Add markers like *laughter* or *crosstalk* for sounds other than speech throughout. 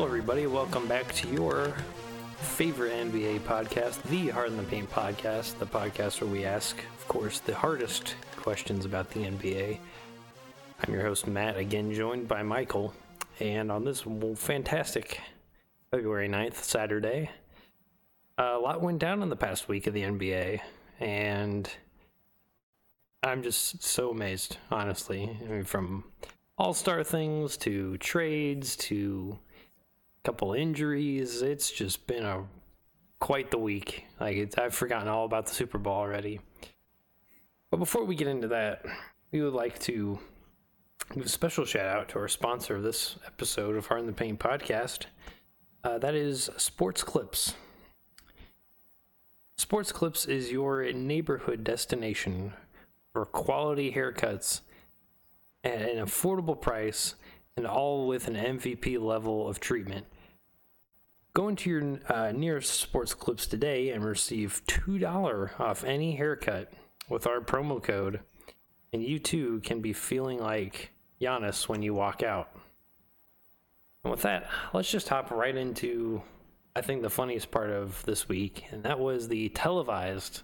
Hello, everybody. Welcome back to your favorite NBA podcast, the Hard in the Paint podcast, the podcast where we ask, of course, the hardest questions about the NBA. I'm your host, Matt, again joined by Michael. And on this fantastic February 9th, Saturday, a lot went down in the past week of the NBA. And I'm just so amazed, honestly. I mean, from all star things to trades to couple injuries, it's just been a quite the week. Like it's, I've forgotten all about the Super Bowl already. But before we get into that, we would like to give a special shout out to our sponsor of this episode of Hard in the Paint podcast. Uh, that is Sports Clips. Sports Clips is your neighborhood destination for quality haircuts at an affordable price and all with an MVP level of treatment. Go into your uh, nearest Sports Clips today and receive $2 off any haircut with our promo code, and you too can be feeling like Giannis when you walk out. And with that, let's just hop right into, I think, the funniest part of this week, and that was the televised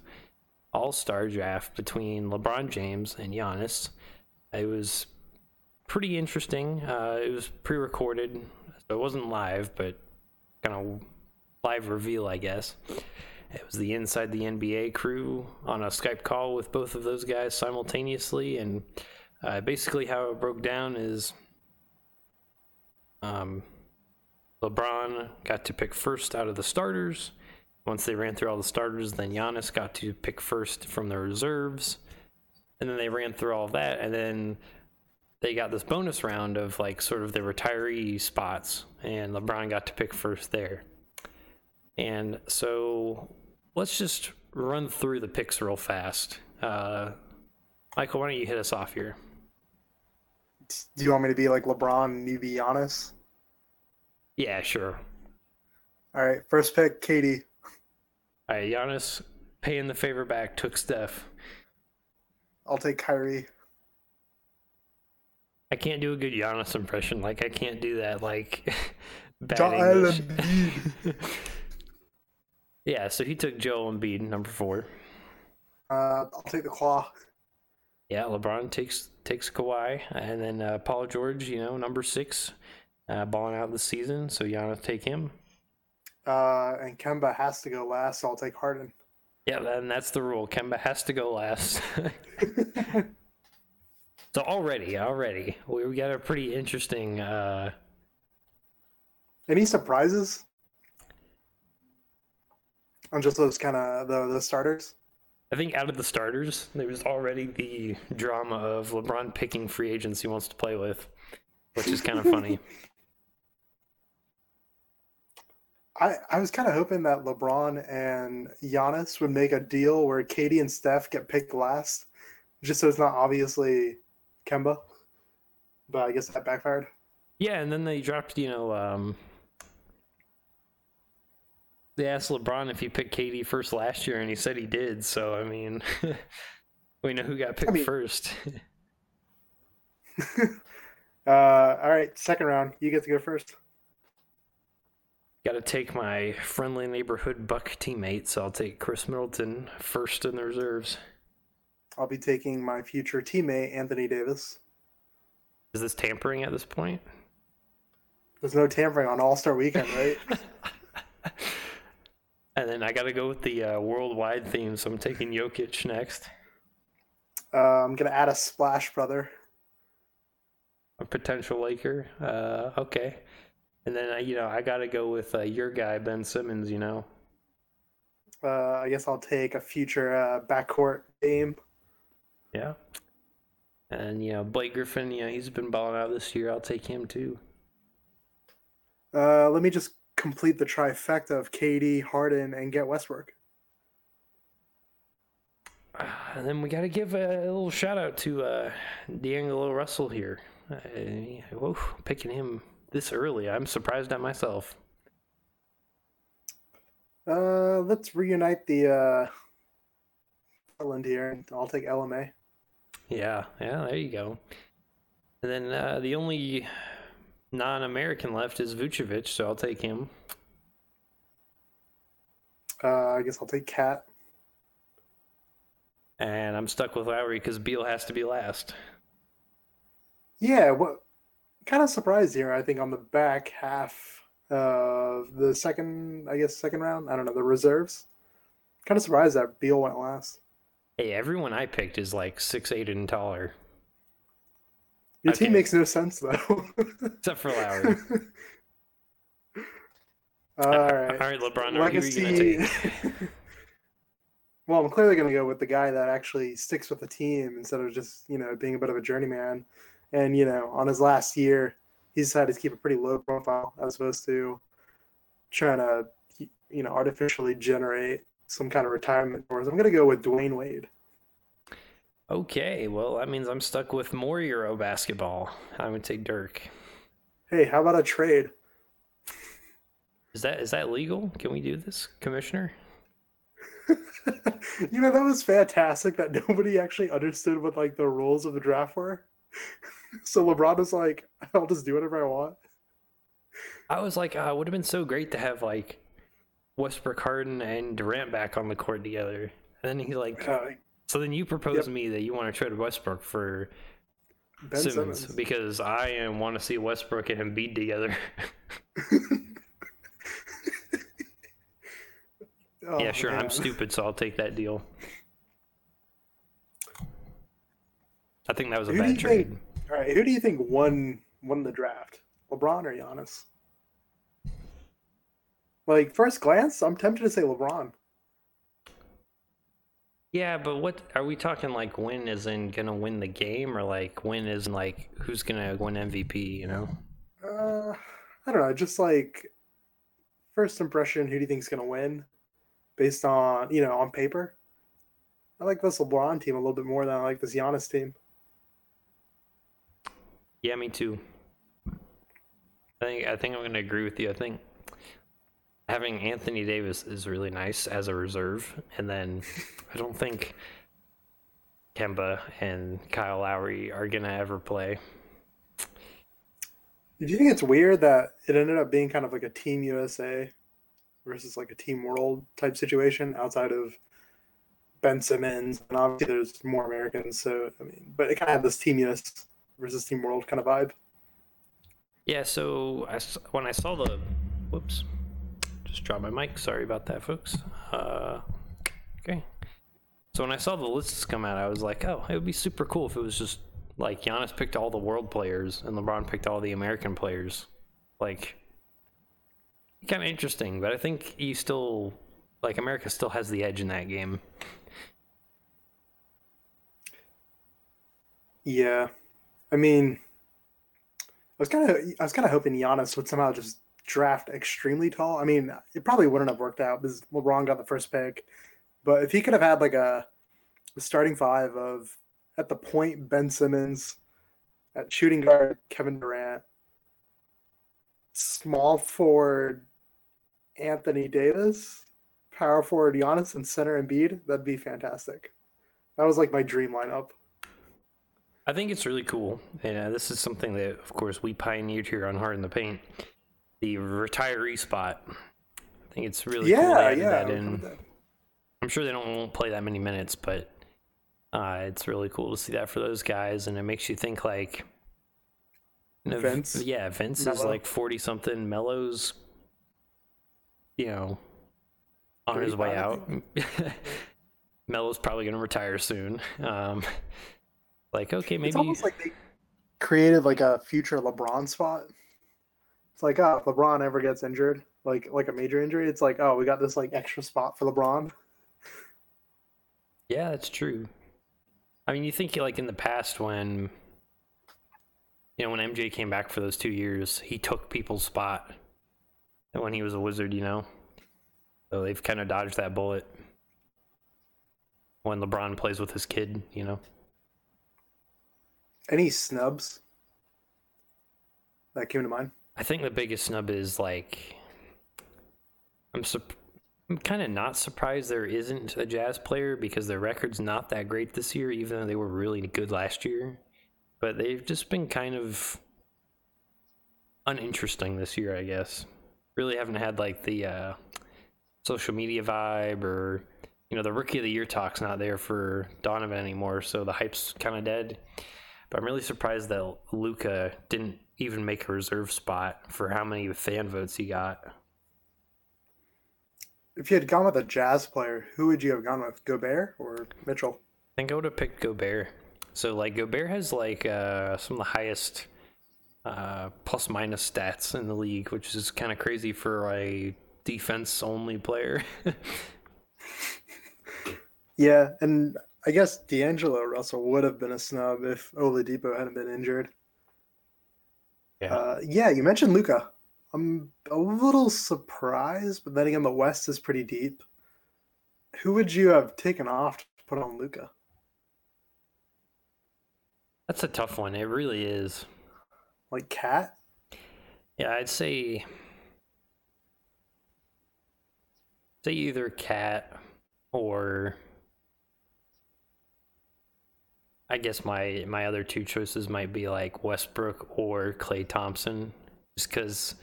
All Star draft between LeBron James and Giannis. It was pretty interesting. Uh, it was pre recorded, so it wasn't live, but kind of live reveal, I guess. It was the Inside the NBA crew on a Skype call with both of those guys simultaneously, and uh, basically how it broke down is um, LeBron got to pick first out of the starters. Once they ran through all the starters, then Giannis got to pick first from the reserves, and then they ran through all that, and then they got this bonus round of like sort of the retiree spots, and LeBron got to pick first there. And so let's just run through the picks real fast. Uh, Michael, why don't you hit us off here? Do you want me to be like LeBron and you be Giannis? Yeah, sure. All right, first pick, KD. All right, Giannis paying the favor back took Steph. I'll take Kyrie. I can't do a good Giannis impression. Like I can't do that. Like *laughs* bad Joel English. Embiid. *laughs* yeah, so he took Joel Embiid, number four. Uh, I'll take the claw. Yeah, LeBron takes takes Kawhi, and then uh, Paul George, you know, number six, uh, balling out the season. So Giannis take him. Uh, and Kemba has to go last, so I'll take Harden. Yeah, and that's the rule. Kemba has to go last. *laughs* so already, already, we got a pretty interesting. Uh, Any surprises? On just those kind of the the starters. I think out of the starters, there was already the drama of LeBron picking free agents he wants to play with, which is kind of funny. *laughs* I, I was kind of hoping that LeBron and Giannis would make a deal where KD and Steph get picked last, just so it's not obviously Kemba. But I guess that backfired. Yeah, and then they dropped, you know, um, they asked LeBron if he picked KD first last year, and he said he did. So I mean, *laughs* we know who got picked mean- first. *laughs* *laughs* uh, all right, second round. You get to go first. got to take my friendly neighborhood Buck teammate, so I'll take Khris Middleton first in the reserves. I'll be taking my future teammate Anthony Davis. Is this tampering at this point? There's no tampering on All Star Weekend, right? *laughs* And then I got to go with the uh, worldwide theme, so I'm taking Jokic next. uh, I'm gonna add a splash brother. a potential Laker. Uh, okay. And then, you know, I got to go with uh, your guy, Ben Simmons, you know. Uh, I guess I'll take a future uh, backcourt game. Yeah. And, you know, Blake Griffin, you know, he's been balling out this year. I'll take him too. Uh, let me just complete the trifecta of KD, Harden, and get Westbrook. Uh, and then we got to give a, little shout out to uh, D'Angelo Russell here. Uh, whoa, picking him this early. I'm surprised at myself. Uh, let's reunite the uh, Portland here. I'll take LMA. Yeah, yeah, there you go. And then uh, the only non-American left is Vucevic, so I'll take him. Uh, I guess I'll take Cat. And I'm stuck with Lowry because Beal has to be last. Yeah, what kind of surprised here, I think, on the back half of the second, I guess, second round. I don't know, the reserves. Kind of surprised that Beal went last. Hey, everyone I picked is like six eight and taller. Your Okay. team makes no sense, though. *laughs* Except for Lowry. *laughs* All uh, right. All right, LeBron, who are you gonna take? *laughs* well, I'm clearly going to go with the guy that actually sticks with the team instead of just, you know, being a bit of a journeyman. And, you know, on his last year, he decided to keep a pretty low profile as opposed to trying to, you know, artificially generate some kind of retirement us. I'm going to go with Dwyane Wade. Okay, well that means I'm stuck with more Euro basketball. I would take Dirk. Hey, how about a trade? Is that is that legal? Can we do this, Commissioner? *laughs* you know, that was fantastic that *laughs* nobody actually understood what, like, the rules of the draft were. *laughs* so LeBron was like, I'll just do whatever I want. I was like, uh, it would have been so great to have like Westbrook, Harden, and Durant back on the court together. And then he's like, Uh, so then you propose to me that you want to trade Westbrook for Ben Simmons, Simmons. because I am want to see Westbrook and Embiid together. *laughs* Oh, yeah, sure, I'm stupid, so I'll take that deal. I think that was a Who bad trade. think- All right, who do you think won won the draft? LeBron or Giannis? Like first glance, I'm tempted to say LeBron. Yeah, but what are we talking like win is in gonna win the game or like win is like who's gonna win MVP, you know? Uh, I don't know, just like first impression, who do you think's gonna win? Based on you know on paper, I like this LeBron team a little bit more than I like this Giannis team. Yeah, me too. I think I think I'm gonna agree with you. I think having Anthony Davis is really nice as a reserve, and then *laughs* I don't think Kemba and Kyle Lowry are gonna ever play. Do you think it's weird that it ended up being kind of like a Team USA versus like a Team World type situation outside of Ben Simmons, and obviously there's more Americans. So I mean, but it kind of had this Team US versus Team World kind of vibe. Yeah, so I when I saw the, whoops, just dropped my mic. Sorry about that, folks. Uh, okay. So when I saw the lists come out, I was like, oh, it would be super cool if it was just like Giannis picked all the world players and LeBron picked all the American players. Like, kind of interesting, but I think you still, like, America still has the edge in that game. Yeah, I mean, I was kind of I was kind of hoping Giannis would somehow just draft extremely tall. I mean, it probably wouldn't have worked out because LeBron got the first pick, but if he could have had like a, a starting five of at the point Ben Simmons, at shooting guard Kevin Durant, small forward Anthony Davis, power forward Giannis, and center Embiid, that'd be fantastic. That was like my dream lineup. I think it's really cool, and uh, this is something that, of course, we pioneered here on Hard in the Paint. The retiree spot. I think it's really cool. they yeah, yeah. that in. That. I'm sure they don't won't play that many minutes, but uh, it's really cool to see that for those guys, and it makes you think like. you know, Vince? Yeah, Vince is like forty something. Melo's, you know, on his way out. *laughs* Melo's probably gonna retire soon. Um, like okay, maybe It's almost like they created like a future LeBron spot. It's like, oh, if LeBron ever gets injured, like like a major injury, it's like, oh, we got this like extra spot for LeBron. Yeah, that's true. I mean, you think like in the past when you know when MJ came back for those two years, he took people's spot when he was a wizard. You know, so they've kind of dodged that bullet when LeBron plays with his kid. You know, Any snubs that came to mind? I think the biggest snub is like I'm sup- I'm kind of not surprised there isn't a Jazz player because their record's not that great this year, even though they were really good last year. But they've just been kind of uninteresting this year, I guess. Really haven't had like the uh, social media vibe or you know the rookie of the year talk's not there for Donovan anymore, so the hype's kind of dead. But I'm really surprised that Luka didn't even make a reserve spot for how many fan votes he got. If you had gone with a Jazz player, who would you have gone with? Gobert or Mitchell? I think I would have picked Gobert. So like Gobert has like uh, some of the highest uh, plus minus stats in the league, which is kind of crazy for a defense only player. *laughs* yeah, and I guess D'Angelo Russell would have been a snub if Oladipo hadn't been injured. Yeah, uh, yeah. You mentioned Luka. I'm a little surprised, but then again, the West is pretty deep. Who would you have taken off to put on Luka? That's a tough one. It really is. Like Cat? Yeah, I'd say say either Cat or I guess my my other two choices might be like Westbrook or Klay Thompson, just because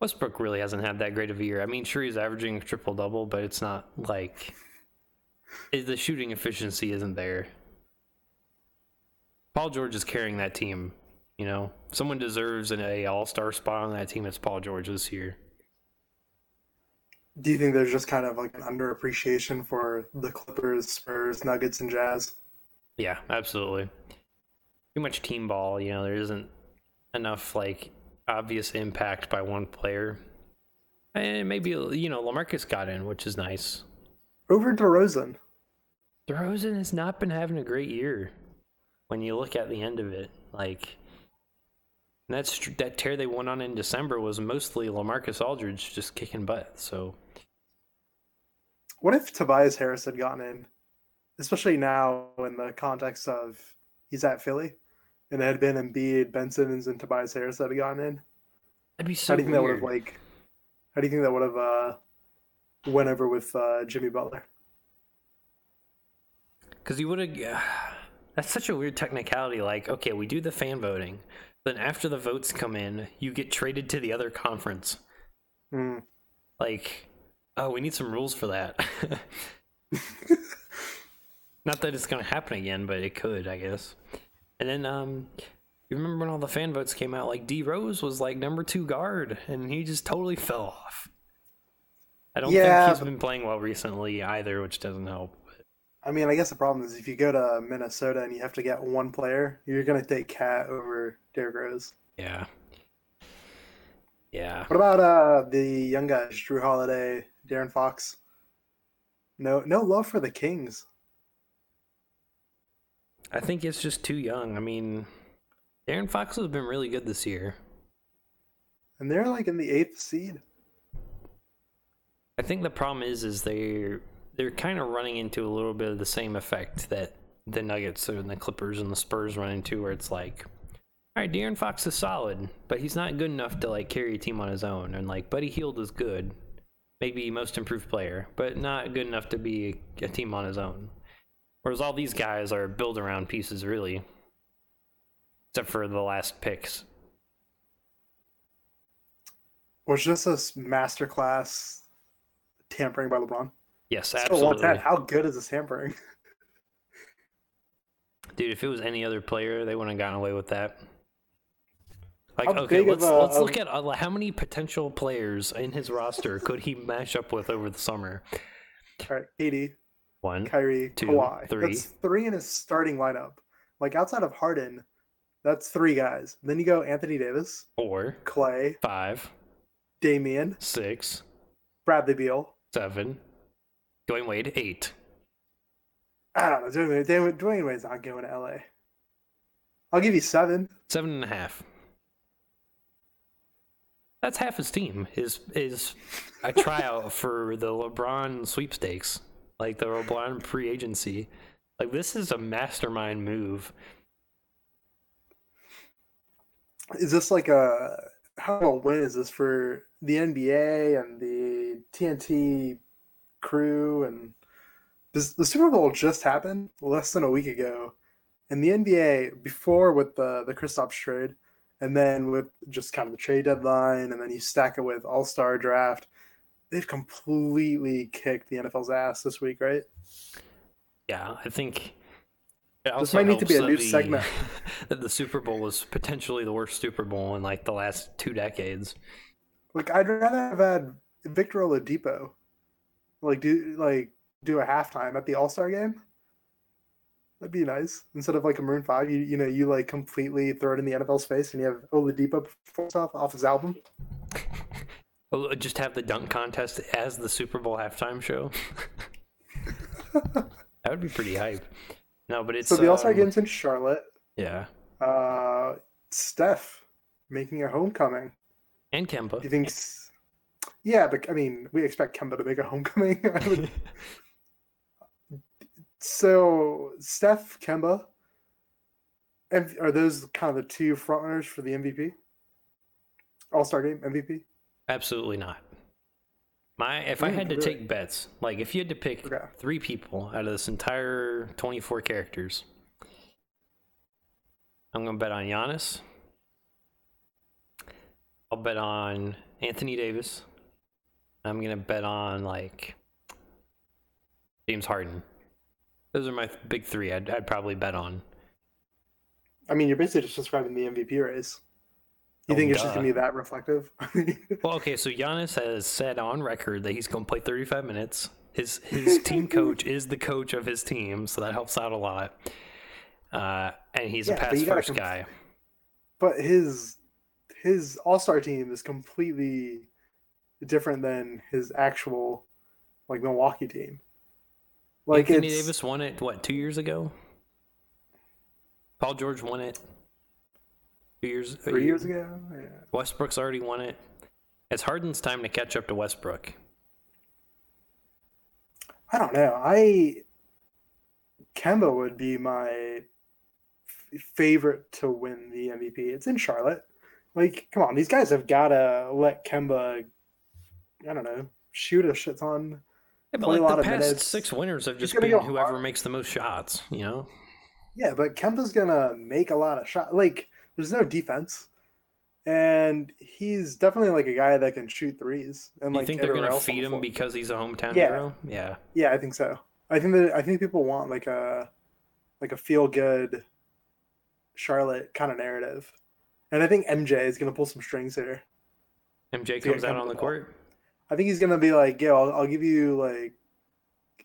Westbrook really hasn't had that great of a year. I mean, sure he's averaging a triple double, but it's not like the shooting efficiency isn't there. Paul George is carrying that team. You know, someone deserves an A All Star spot on that team. It's Paul George this year. Do you think there's just kind of like an underappreciation for the Clippers, Spurs, Nuggets, and Jazz? Yeah, absolutely. Too much team ball. You know, there isn't enough like obvious impact by one player. And maybe you know LaMarcus got in, which is nice. Over DeRozan. DeRozan has not been having a great year. When you look at the end of it, like that's that tear they went on in December was mostly LaMarcus Aldridge just kicking butt. So, what if Tobias Harris had gotten in? Especially now in the context of he's at Philly, and it had been Embiid, Ben Simmons, and Tobias Harris that had gotten in. That'd be so. How do you think weird. that would have like? How do you think that would have uh, went over with uh, Jimmy Butler? Because you would have. Uh, *sighs* that's such a weird technicality. Like, okay, we do the fan voting, then after the votes come in, you get traded to the other conference. Mm. Like, oh, we need some rules for that. *laughs* *laughs* Not that it's going to happen again, but it could, I guess. And then, um, you remember when all the fan votes came out? Like D Rose was like number two guard, and he just totally fell off. I don't yeah, think he's been playing well recently either, which doesn't help. I mean, I guess the problem is if you go to Minnesota and you have to get one player, you're going to take Cat over Derrick Rose. Yeah. Yeah. What about uh the young guys, Jrue Holiday, De'Aaron Fox? No, no love for the Kings. I think it's just too young. I mean, Aaron Fox has been really good this year. And they're like in the eighth seed. I think the problem is is they're they're kind of running into a little bit of the same effect that the Nuggets and the Clippers and the Spurs run into where it's like all right, De'Aaron Fox is solid, but he's not good enough to like carry a team on his own. And like Buddy Hield is good, maybe most improved player, but not good enough to be a team on his own. Whereas all these guys are build around pieces, really. Except for the last picks. Was this a masterclass tampering by LeBron? Yes, absolutely. that. How good is this tampering? *laughs* Dude, if it was any other player, they wouldn't have gotten away with that. Like, how okay, let's, a, let's look at uh, how many potential players in his roster could he match up with over the summer. All right, KD. One, Kyrie, two, Kawhi. three. That's three in his starting lineup. Like outside of Harden, that's three guys. Then you go Anthony Davis, four, Klay, five, Damian, six, Bradley Beal, seven, Dwyane Wade, eight. I don't know. Dwyane, Dwyane, Dwyane Wade's not going to LA. I'll give you seven. Seven and a half. That's half his team. Is is a *laughs* tryout for the LeBron sweepstakes like the LeBron free agency. Like this is a mastermind move. Is this like a how win is this for the NBA and the TNT crew and this, the Super Bowl just happened less than a week ago, and the NBA before with the the Kristaps trade, and then with just kind of the trade deadline, and then you stack it with All Star draft, they've completely kicked the NFL's ass this week, right? Yeah, I think this might need to be a new the, segment. *laughs* that the Super Bowl was potentially the worst Super Bowl in like the last two decades. Like I'd rather have had Victor Oladipo, like do like do a halftime at the All Star game. That'd be nice. Instead of like a Maroon Five, you you know you like completely throw it in the NFL's face, and you have Oladipo perform off his album. Oh, just have the dunk contest as the Super Bowl halftime show. *laughs* that would be pretty hype. No, but it's so the All Star um, game's in Charlotte. Yeah. Uh, Steph making a homecoming. And Kemba. Do you think? Yeah, but I mean, we expect Kemba to make a homecoming. *laughs* so Steph, Kemba, and are those kind of the two frontrunners for the MVP? All Star Game MVP? Absolutely not. My if I had to take bets, like if you had to pick Okay. three people out of this entire 24 characters, I'm gonna bet on Giannis. I'll bet on Anthony Davis. I'm gonna bet on like James Harden. Those are my th- big three. I'd, I'd probably bet on. I mean, you're basically just describing the MVP race. You Oh, think it's just gonna be that reflective? *laughs* Well, okay, so Giannis has said on record that he's going to play 35 minutes. His his team coach is the coach of his team, so that helps out a lot. Uh, and he's Yeah, a but pass first conf- guy. but his his All Star team is completely different than his actual like Milwaukee team. Like Anthony it's, Davis won it what two years ago. Paul George won it two years. three years ago. Yeah. Westbrook's already won it. It's Harden's time to catch up to Westbrook. I don't know. I Kemba would be my f- favorite to win the MVP. It's in Charlotte. Like, come on, these guys have gotta let Kemba. I don't know, shoot a shit ton. Yeah, but like the past minutes. six winners have just been whoever hard. makes the most shots. You know. Yeah, but Kemba's gonna make a lot of shots. Like, there's no defense, and he's definitely like a guy that can shoot threes. And you like think they're gonna feed him because he's a hometown Yeah. hero? Yeah. Yeah, I think so. I think that I think people want like a like a feel good Charlotte kind of narrative, and I think MJ is gonna pull some strings here. MJ comes out on the the court. I think he's gonna be like, "Yo, I'll, I'll give you like,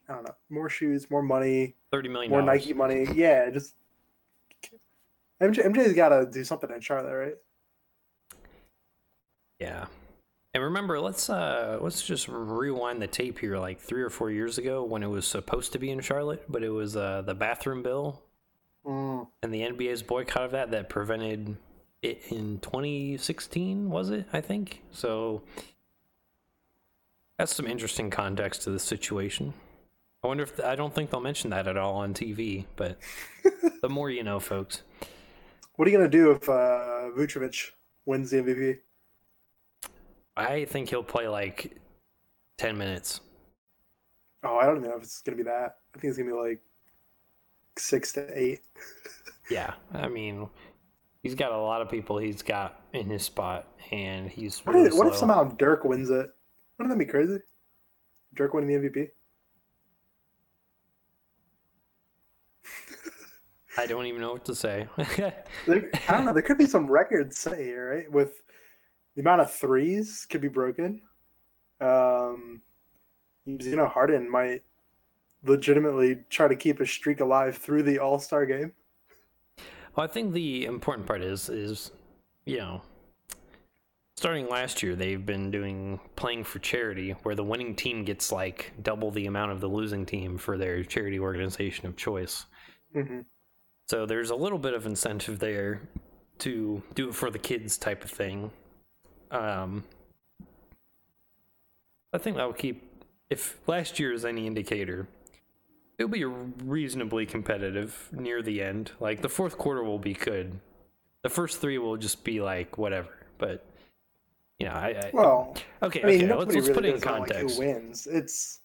I don't know, more shoes, more money, Thirty million. more Nike money. Yeah, just MJ. MJ's got to do something in Charlotte, right? Yeah. And remember, let's uh let's just rewind the tape here like 3 or 4 years ago when it was supposed to be in Charlotte, but it was uh the bathroom bill Mm. and the NBA's boycott of that that prevented it in 2016, was it? I think. So that's some interesting context to the situation. I wonder if I don't think they'll mention that at all on TV, but *laughs* the more you know, folks. What are you gonna do if uh, Vucevic wins the MVP? I think he'll play like 10 minutes. Oh, I don't even know if it's gonna be that. I think it's gonna be like six to eight. *laughs* Yeah, I mean, he's got a lot of people he's got in his spot, and he's What, really if, what if somehow Dirk wins it? Wouldn't that be crazy? Dirk winning the MVP? I don't even know what to say. *laughs* There, I don't know. There could be some records set here, right? With the amount of threes could be broken. Um, you know, Harden might legitimately try to keep a streak alive through the All Star game. well, I think the important part is is you know, starting last year they've been doing playing for charity, where the winning team gets like double the amount of the losing team for their charity organization of choice. hmm So there's a little bit of incentive there to do it for the kids type of thing. Um, I think that will keep. If last year is any indicator, it'll be reasonably competitive near the end. Like the fourth quarter will be good. The first three will just be like whatever. But you know, I, I Well, okay, I mean, okay. Let's, let's really put it in on, like, context. who wins? It's,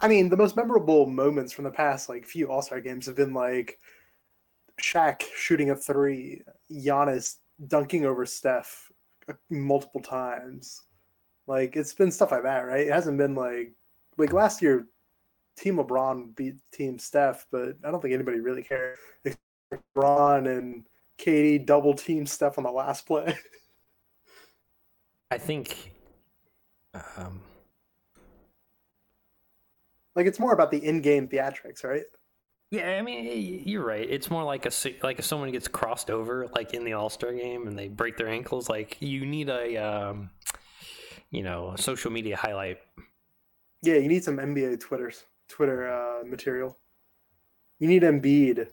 I mean, the most memorable moments from the past like few All Star games have been like Shaq shooting a three, Giannis dunking over Steph multiple times. Like it's been stuff like that, right? It hasn't been like like last year, Team LeBron beat Team Steph, but I don't think anybody really cared. LeBron and KD double team Steph on the last play. *laughs* I think um, like it's more about the in-game theatrics, right? Yeah, I mean, you're right. It's more like a like if someone gets crossed over, like in the All Star game, and they break their ankles. Like you need a, um, you know, a social media highlight. Yeah, you need some NBA Twitter's Twitter uh, material. You need Embiid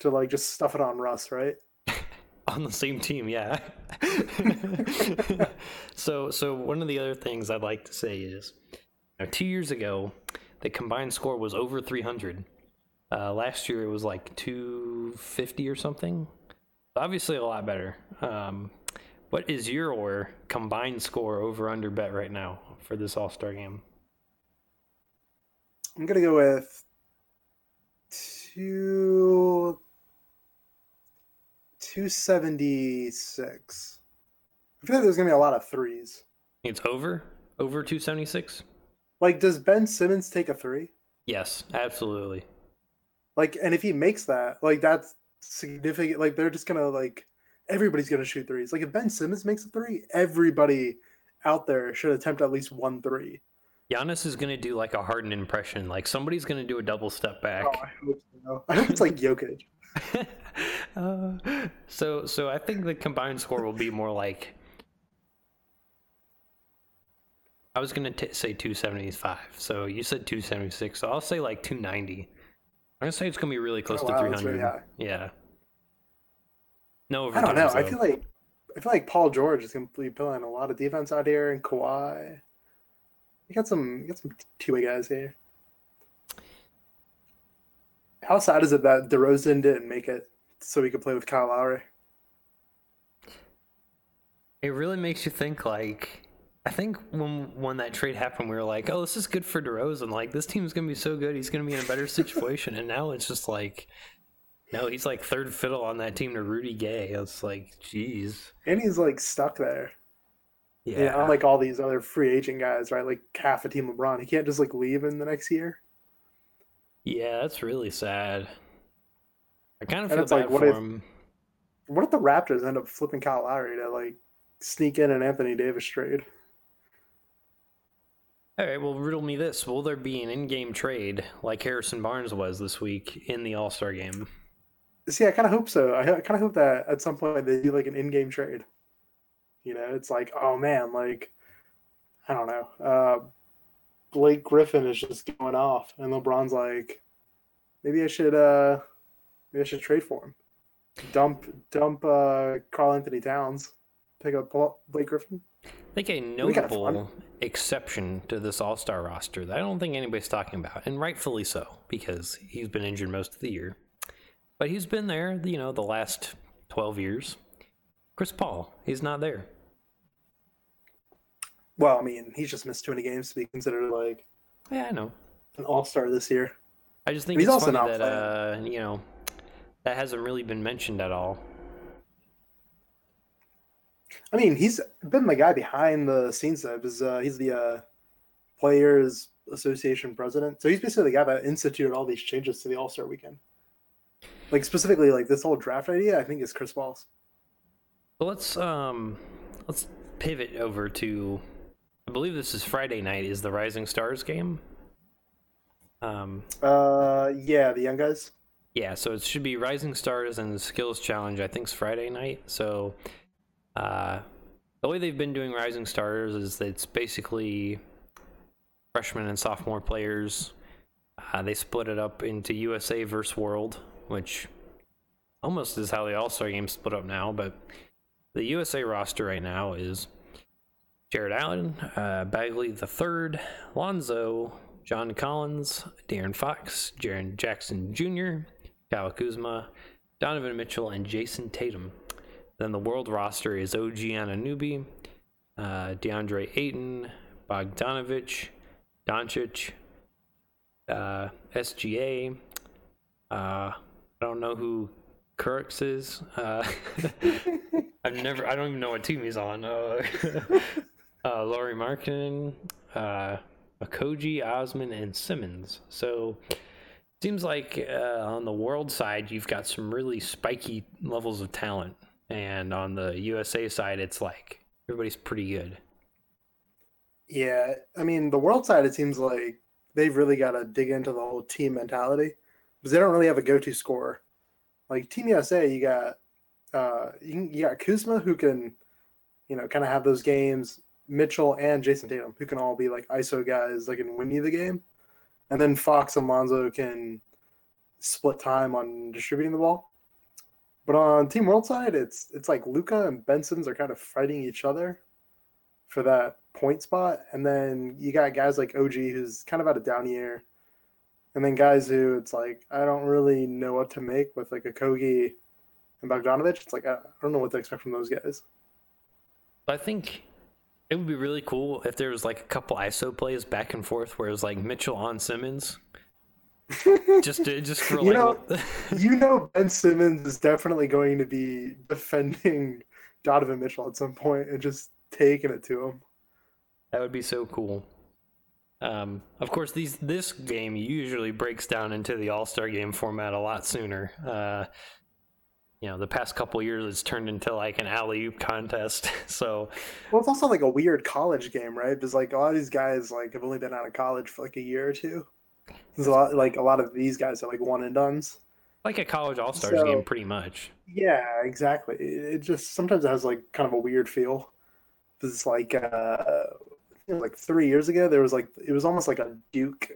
to like just stuff it on Russ, right? *laughs* on the same team, yeah. *laughs* so, so one of the other things I'd like to say is, you know, two years ago, the combined score was over 300. Uh, last year it was like 250 or something. Obviously, a lot better. Um, what is your combined score over under bet right now for this All Star game? I'm gonna go with two 276. I feel like there's gonna be a lot of threes. It's over? Over 276? Like, does Ben Simmons take a three? Yes, absolutely. Like, and if he makes that, like, that's significant. Like, they're just gonna like everybody's gonna shoot threes. Like, if Ben Simmons makes a three, everybody out there should attempt at least one three. Giannis is gonna do like a Harden impression. Like somebody's gonna do a double step back. Oh, I hope so. *laughs* I hope it's like Jokic. *laughs* uh, so so I think the combined score will be more like I was gonna t- say 275. So you said 276. So I'll say like 290. I'm gonna say it's gonna be really close oh, wow, to 300. Yeah. No I don't know. Though. I feel like I feel like Paul George is gonna be pulling a lot of defense out here, and Kawhi. You got some, you got some two-way guys here. How sad is it that DeRozan didn't make it so he could play with Kyle Lowry? It really makes you think. Like, I think when when that trade happened, we were like, "Oh, this is good for DeRozan. Like, this team's gonna be so good. He's gonna be in a better situation." and now it's just like, no, he's like third fiddle on that team to Rudy Gay. It's like, jeez. And he's like stuck there. Yeah. yeah, unlike all these other free agent guys, right? Like half a team LeBron, he can't just like leave in the next year. Yeah, that's really sad. I kind of feel bad like, what for if, him. What if the Raptors end up flipping Kyle Lowry to like sneak in an Anthony Davis trade? All right, well, riddle me this: Will there be an in-game trade like Harrison Barnes was this week in the All Star game? See, I kind of hope so. I kind of hope that at some point they do like an in-game trade. You know, it's like, oh man, like I don't know. Uh, Blake Griffin is just going off, and LeBron's like, maybe I should uh maybe I should trade for him. Dump dump uh Karl-Anthony Towns. Pick up Blake Griffin. I think a notable exception to this All Star roster that I don't think anybody's talking about, and rightfully so, because he's been injured most of the year. But he's been there, you know, the last twelve years. Chris Paul, he's not there. Well, I mean, he's just missed too many games to be considered like. Yeah, I know. An all star this year. I just think he's also not that uh, you know that hasn't really been mentioned at all. I mean, he's been the guy behind the scenes. Though, because uh, he's the uh, Players Association president, so he's basically the guy that instituted all these changes to the All Star Weekend. Like specifically, like this whole draft idea, I think is Chris Paul's. Well, let's um, let's pivot over to I believe this is Friday night. Is the Rising Stars game? Um. Uh. Yeah, the young guys. Yeah. So it should be Rising Stars and the Skills Challenge. I think it's Friday night. So, uh, the way they've been doing Rising Stars is that it's basically freshman and sophomore players. Uh, they split it up into USA versus World, which almost is how the All Star game split up now. But the USA roster right now is Jarrett Allen, uh, Bagley III, Lonzo, John Collins, De'Aaron Fox, Jaren Jackson Jr., Kyle Kuzma, Donovan Mitchell, and Jayson Tatum. Then the world roster is OG Anunoby, uh, DeAndre Ayton, Bogdanovic, Doncic, uh, SGA. Uh, I don't know who Kurucs is. Uh, *laughs* I've never. I don't even know what team he's on. Uh, *laughs* uh, Lauri Markkanen, uh, Okogie, Osman, and Simmons. So seems like uh, on the world side, you've got some really spiky levels of talent, and on the USA side, it's like everybody's pretty good. Yeah, I mean, the world side, it seems like they've really got to dig into the whole team mentality because they don't really have a go-to scorer. Like Team USA, you got uh, you, you got Kuzma who can, you know, kind of have those games. Mitchell and Jayson Tatum who can all be like ISO guys that can win you the game, and then Fox and Lonzo can split time on distributing the ball. But on Team World side, it's it's like Luka and Benson's are kind of fighting each other for that point spot, and then you got guys like OG who's kind of out of down year, and then guys who it's like I don't really know what to make with like Okogie and Bogdanovic. It's like I, I don't know what to expect from those guys. I think it would be really cool if there was like a couple ISO plays back and forth where it was like Mitchell on Simmons. Just to, just for *laughs* You like know- *laughs* you know Ben Simmons is definitely going to be defending *laughs* Donovan Mitchell at some point and just taking it to him. that would be so cool. Um, of course, these this game usually breaks down into the All Star game format a lot sooner. Uh, you know, the past couple years it's turned into like an alley oop contest. so Well, it's also like a weird college game, right? Because like a lot of these guys like have only been out of college for like a year or two. There's a lot like a lot of these guys are like one and duns. like a college All Stars So- game, pretty much. Yeah, exactly. It just sometimes it has like kind of a weird feel. It's like uh, like three years ago there was like it was almost like a Duke,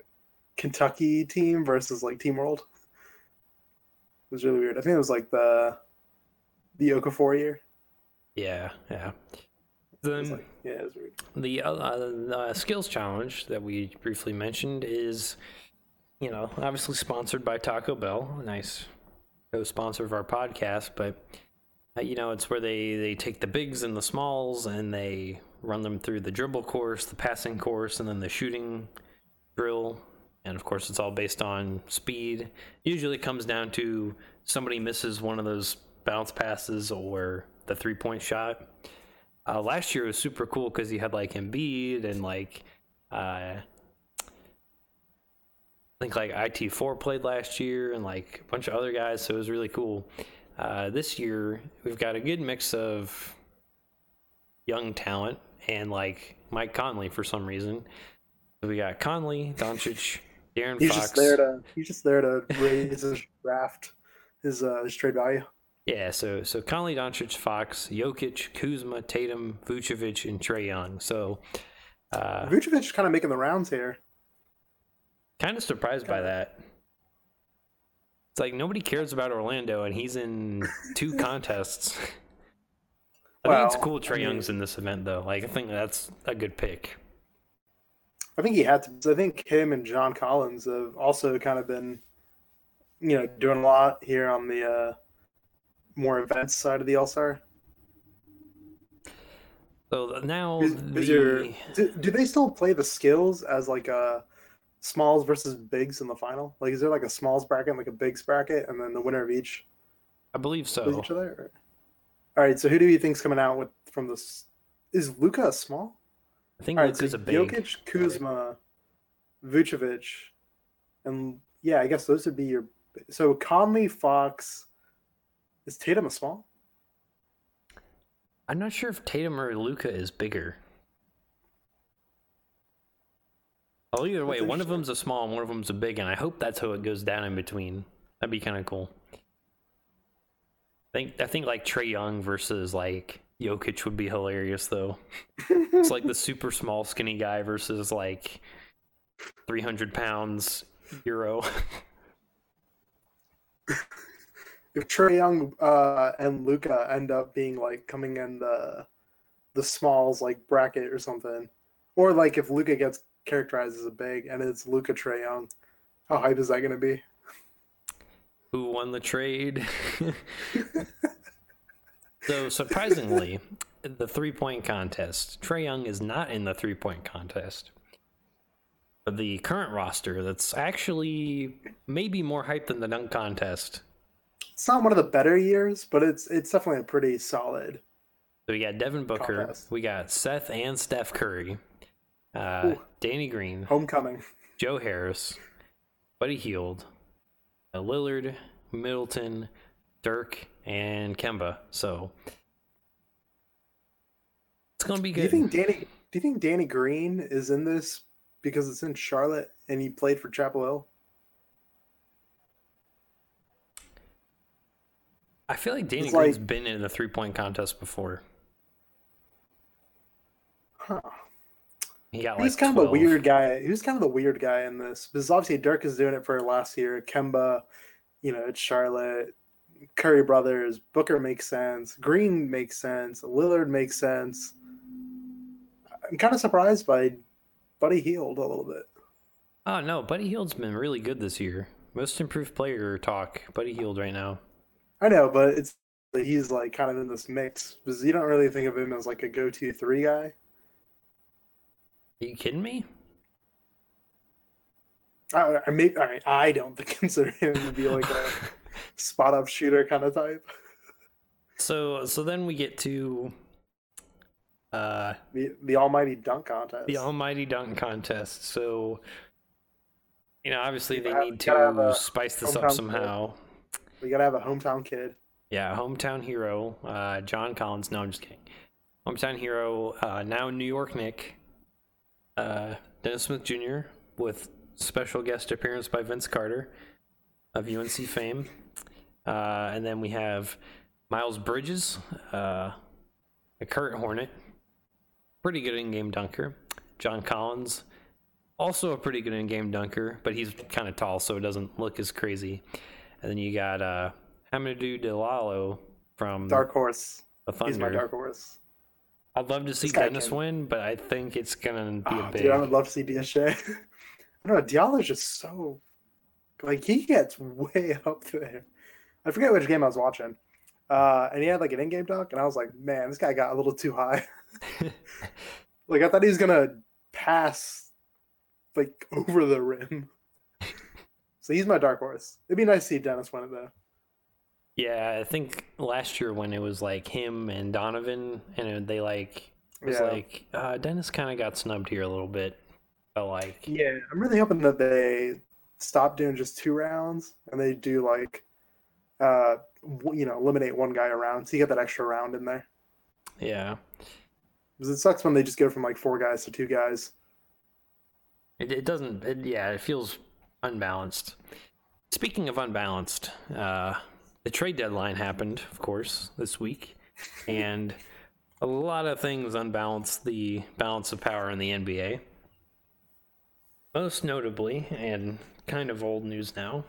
Kentucky team versus like Team World. It was really weird. I think it was like the the Okafor year. Yeah, yeah. Was like, yeah, it was weird. the uh, uh, skills challenge that we briefly mentioned is, you know, obviously sponsored by Taco Bell, a nice co-sponsor of our podcast. But uh, you know, it's where they they take the bigs and the smalls and they run them through the dribble course, the passing course, and then the shooting drill. And of course, it's all based on speed. Usually, it comes down to somebody misses one of those bounce passes or the three-point shot. Uh, last year was super cool because you had like Embiid and like uh, I think like IT4 played last year and like a bunch of other guys, so it was really cool. Uh, this year we've got a good mix of young talent and like Mike Conley for some reason. We got Conley, Doncic, De'Aaron He's Fox. just there to he's just there to raise his draft, his uh his trade value. Yeah, so so Conley, Doncic, Fox, Jokic, Kuzma, Tatum, Vucevic, and Trae Young. So uh, Vucevic is kind of making the rounds here. kind of surprised by that. It's like nobody cares about Orlando, and he's in two *laughs* contests. I think it's cool Trae I mean- Young's in this event, though. Like, I think that's a good pick. I think he had to. I think him and John Collins have also kind of been, you know, doing a lot here on the uh, more events side of the All Star. So now Is, the is there, do, do they still play the skills as like a smalls versus bigs in the final? Like, is there like a smalls bracket, and like a bigs bracket, and then the winner of each I believe so. each other? All right. So who do you think's coming out with from this? Is Luka a small? I think All right, Luka's so a big. Jokic, Kuzma, Vucevic, and yeah, I guess those would be your. So Conley, Fox, is Tatum a small? I'm not sure if Tatum or Luka is bigger. Well, either way, one of them's a small and one of them's a big, and I hope that's how it goes down in between. That'd be kind of cool. I think I think like Trae Young versus like Jokic would be hilarious though. It's like the super small skinny guy versus like 300 pounds Euro. *laughs* if Trae Young uh, and Luka end up being like coming in the the smalls like bracket or something, or like if Luka gets characterized as a big and it's Luka Trae Young, how hype is that going to be? Who won the trade? *laughs* so surprisingly, the three point contest, Trae Young is not in the three point contest. But the current roster, that's actually maybe more hype than the dunk contest. It's not one of the better years, but it's it's definitely a pretty solid So we got Devin Booker, Contest. we got Seth and Steph Curry, uh. Danny Green, Homecoming. Joe Harris, Buddy Hield, uh, Lillard, Middleton, Dirk, and Kemba. So it's gonna be good. Do you think Danny? Do you think Danny Green is in this because it's in Charlotte and he played for Chapel Hill? I feel like Danny Green's like- been in a three point contest before. Huh. He got He's like kind of a weird guy. He's kind of the weird guy in this? Because obviously Dirk is doing it for last year. Kemba, you know, it's Charlotte. Curry brothers. Booker makes sense. Green makes sense. Lillard makes sense. I'm kind of surprised by Buddy Hield a little bit. Oh no, Buddy Hield's been really good this year. Most improved player talk. Buddy Hield right now. I know, but it's he's like kind of in this mix because you don't really think of him as like a go-to three guy. Are you kidding me? I, I, may, I, I don't *laughs* consider him to be like a *laughs* spot-up shooter kind of type. So so then we get to uh The the almighty dunk contest. the almighty dunk contest. So you know, obviously they need have spice this up somehow. We gotta have a hometown kid. Yeah, hometown hero, uh, John Collins. No, I'm just kidding. Hometown hero, uh, now New York Knick, uh, Dennis Smith Jr. with special guest appearance by Vince Carter of UNC fame. Uh, and then we have Miles Bridges, uh, a Kurt Hornet, pretty good in-game dunker. John Collins, also a pretty good in-game dunker, but he's kind of tall, so it doesn't look as crazy. And then you got uh, Hamidou Diallo from Dark horse. the Thunder. He's my dark horse. I'd love to see Dennis can- win, but I think it's gonna be Oh, a big. dude, I would love to see Diashe. *laughs* I don't know. Diallo's just so like he gets way *laughs* up there. I forget which game I was watching, uh, and he had like an in-game dunk, and I was like, man, this guy got a little too high. *laughs* like I thought he was gonna pass like over the rim. So he's my dark horse. It'd be nice to see Dennis win it though. Yeah, I think last year when it was like him and Donovan, and they like it was Yeah. like uh, Dennis kind of got snubbed here a little bit. But like Yeah, I'm really hoping that they stop doing just two rounds and they do like, uh, you know, eliminate one guy around so you get that extra round in there. yeah, Because it sucks when they just go from like four guys to two guys. it, it doesn't. It, yeah, it feels unbalanced. Speaking of unbalanced, uh, the trade deadline happened, of course, this week, and a lot of things unbalanced the balance of power in the NBA. Most notably, and kind of old news now,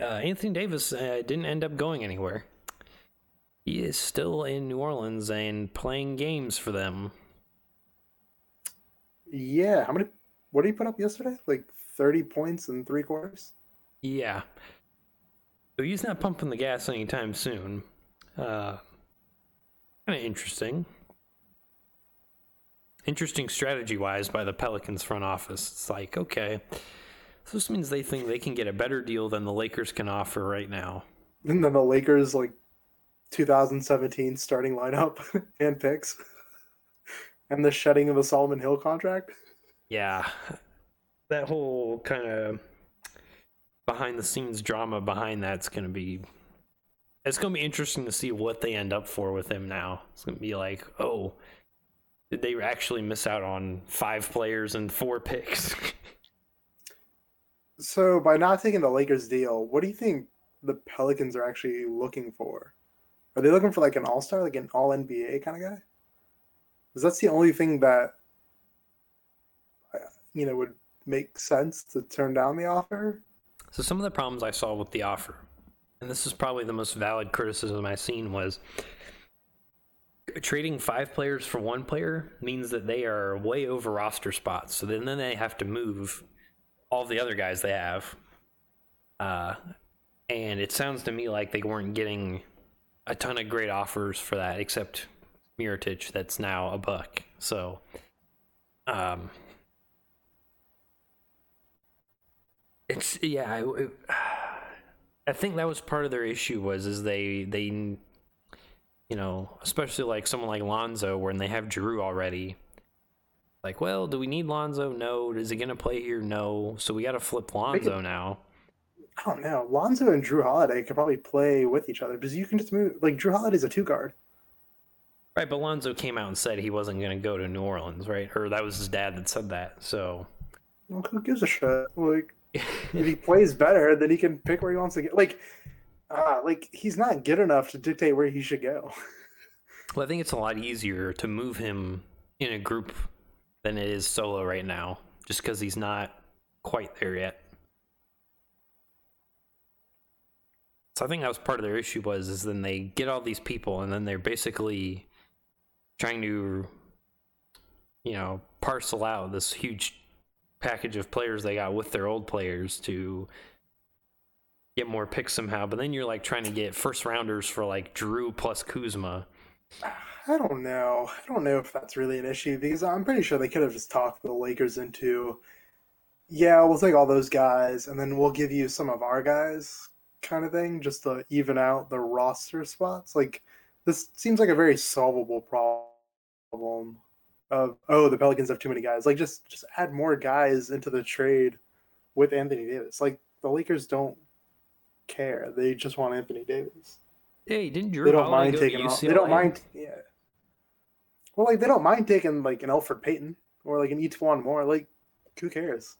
uh, Anthony Davis uh, didn't end up going anywhere. He is still in New Orleans and playing games for them. Yeah, how many? What did he put up yesterday? Like 30 points in three quarters. Yeah. So he's not pumping the gas anytime soon. Uh, kind of interesting. Interesting strategy wise by the Pelicans front office. It's like, okay, so this means they think they can get a better deal than the Lakers can offer right now. And then the Lakers like 2017 starting lineup *laughs* and picks, *laughs* and the shedding of a Solomon Hill contract. Yeah. That whole kind of behind the scenes drama behind that's going to be it's going to be interesting to see what they end up for with him now. It's going to be like, "Oh, did they actually miss out on five players and four picks?" *laughs* So by not taking the Lakers deal, what do you think the Pelicans are actually looking for? Are they looking for like an all star, like an all NBA kind of guy? Because that's the only thing that uh, you know would make sense to turn down the offer. So some of the problems I saw with the offer, and this is probably the most valid criticism I've seen, was trading five players for one player means that they are way over roster spots. So then, then they have to move all the other guys they have. Uh, and it sounds to me like they weren't getting a ton of great offers for that, except Mirotic, that's now a buck. So, um, it's yeah. I, it- I think that was part of their issue was is they they you know, especially like someone like Lonzo, when they have Jrue already. Like, well, do we need Lonzo? No. Is he gonna play here? No. So we got to flip Lonzo now. I don't know. Lonzo and Jrue Holiday could probably play with each other because you can just move. Like Jrue Holiday's a two guard. Right, but Lonzo came out and said he wasn't going to go to New Orleans, right? Or that was his dad that said that. So, well, who gives a shit? Like, if he plays better, then he can pick where he wants to get. Like, uh, like he's not good enough to dictate where he should go. well, I think it's a lot easier to move him in a group than it is solo right now, just because he's not quite there yet. So I think that was part of their issue was is then they get all these people and then they're basically trying to you know parcel out this huge package of players they got with their old players to get more picks somehow. But then you're like trying to get first rounders for like Jrue plus Kuzma. I don't know. I don't know if that's really an issue because I'm pretty sure they could have just talked the Lakers into, yeah, we'll take all those guys and then we'll give you some of our guys kind of thing just to even out the roster spots. Like this seems like a very solvable problem of oh the Pelicans have too many guys. Like just just add more guys into the trade with Anthony Davis. Like the Lakers don't care. They just want Anthony Davis. Hey, didn't Jrue they don't mind taking off. They don't mind. Yeah. Well, like they don't mind taking like an Elfrid Payton or like an E'Twaun Moore. Like, who cares?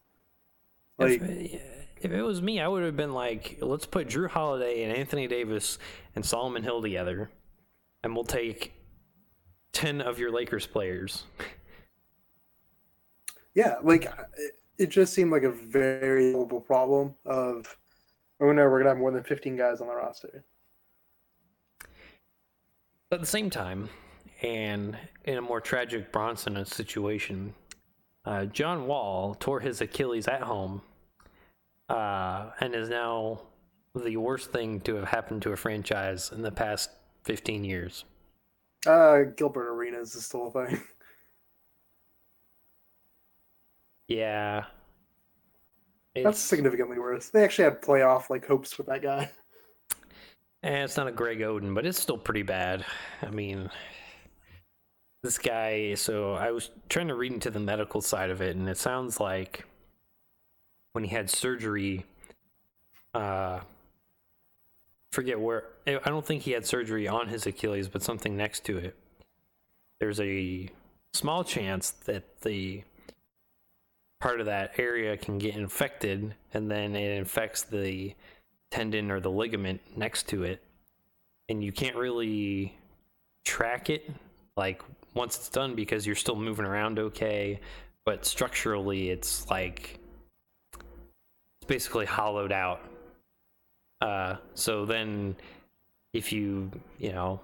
Like, if, if it was me, I would have been like, let's put Jrue Holiday and Anthony Davis and Solomon Hill together, and we'll take ten of your Lakers players. Yeah, like it, just seemed like a very global problem of, oh no, we're gonna have more than fifteen guys on the roster. At the same time, and in a more tragic Bronson situation, uh, John Wall tore his Achilles at home uh, and is now the worst thing to have happened to a franchise in the past 15 years. Uh, Gilbert Arenas is still a thing. *laughs* Yeah. It's... That's significantly worse. They actually had playoff like hopes with that guy. And *laughs* eh, it's not a Greg Oden, but it's still pretty bad. I mean, this guy. So I was trying to read into the medical side of it, and it sounds like when he had surgery, uh, forget where. I don't think he had surgery on his Achilles, but something next to it. There's a small chance that the part of that area can get infected, and then it infects the tendon or the ligament next to it, and you can't really track it like once it's done because you're still moving around okay, but structurally it's like it's basically hollowed out. Uh, so then, if you you know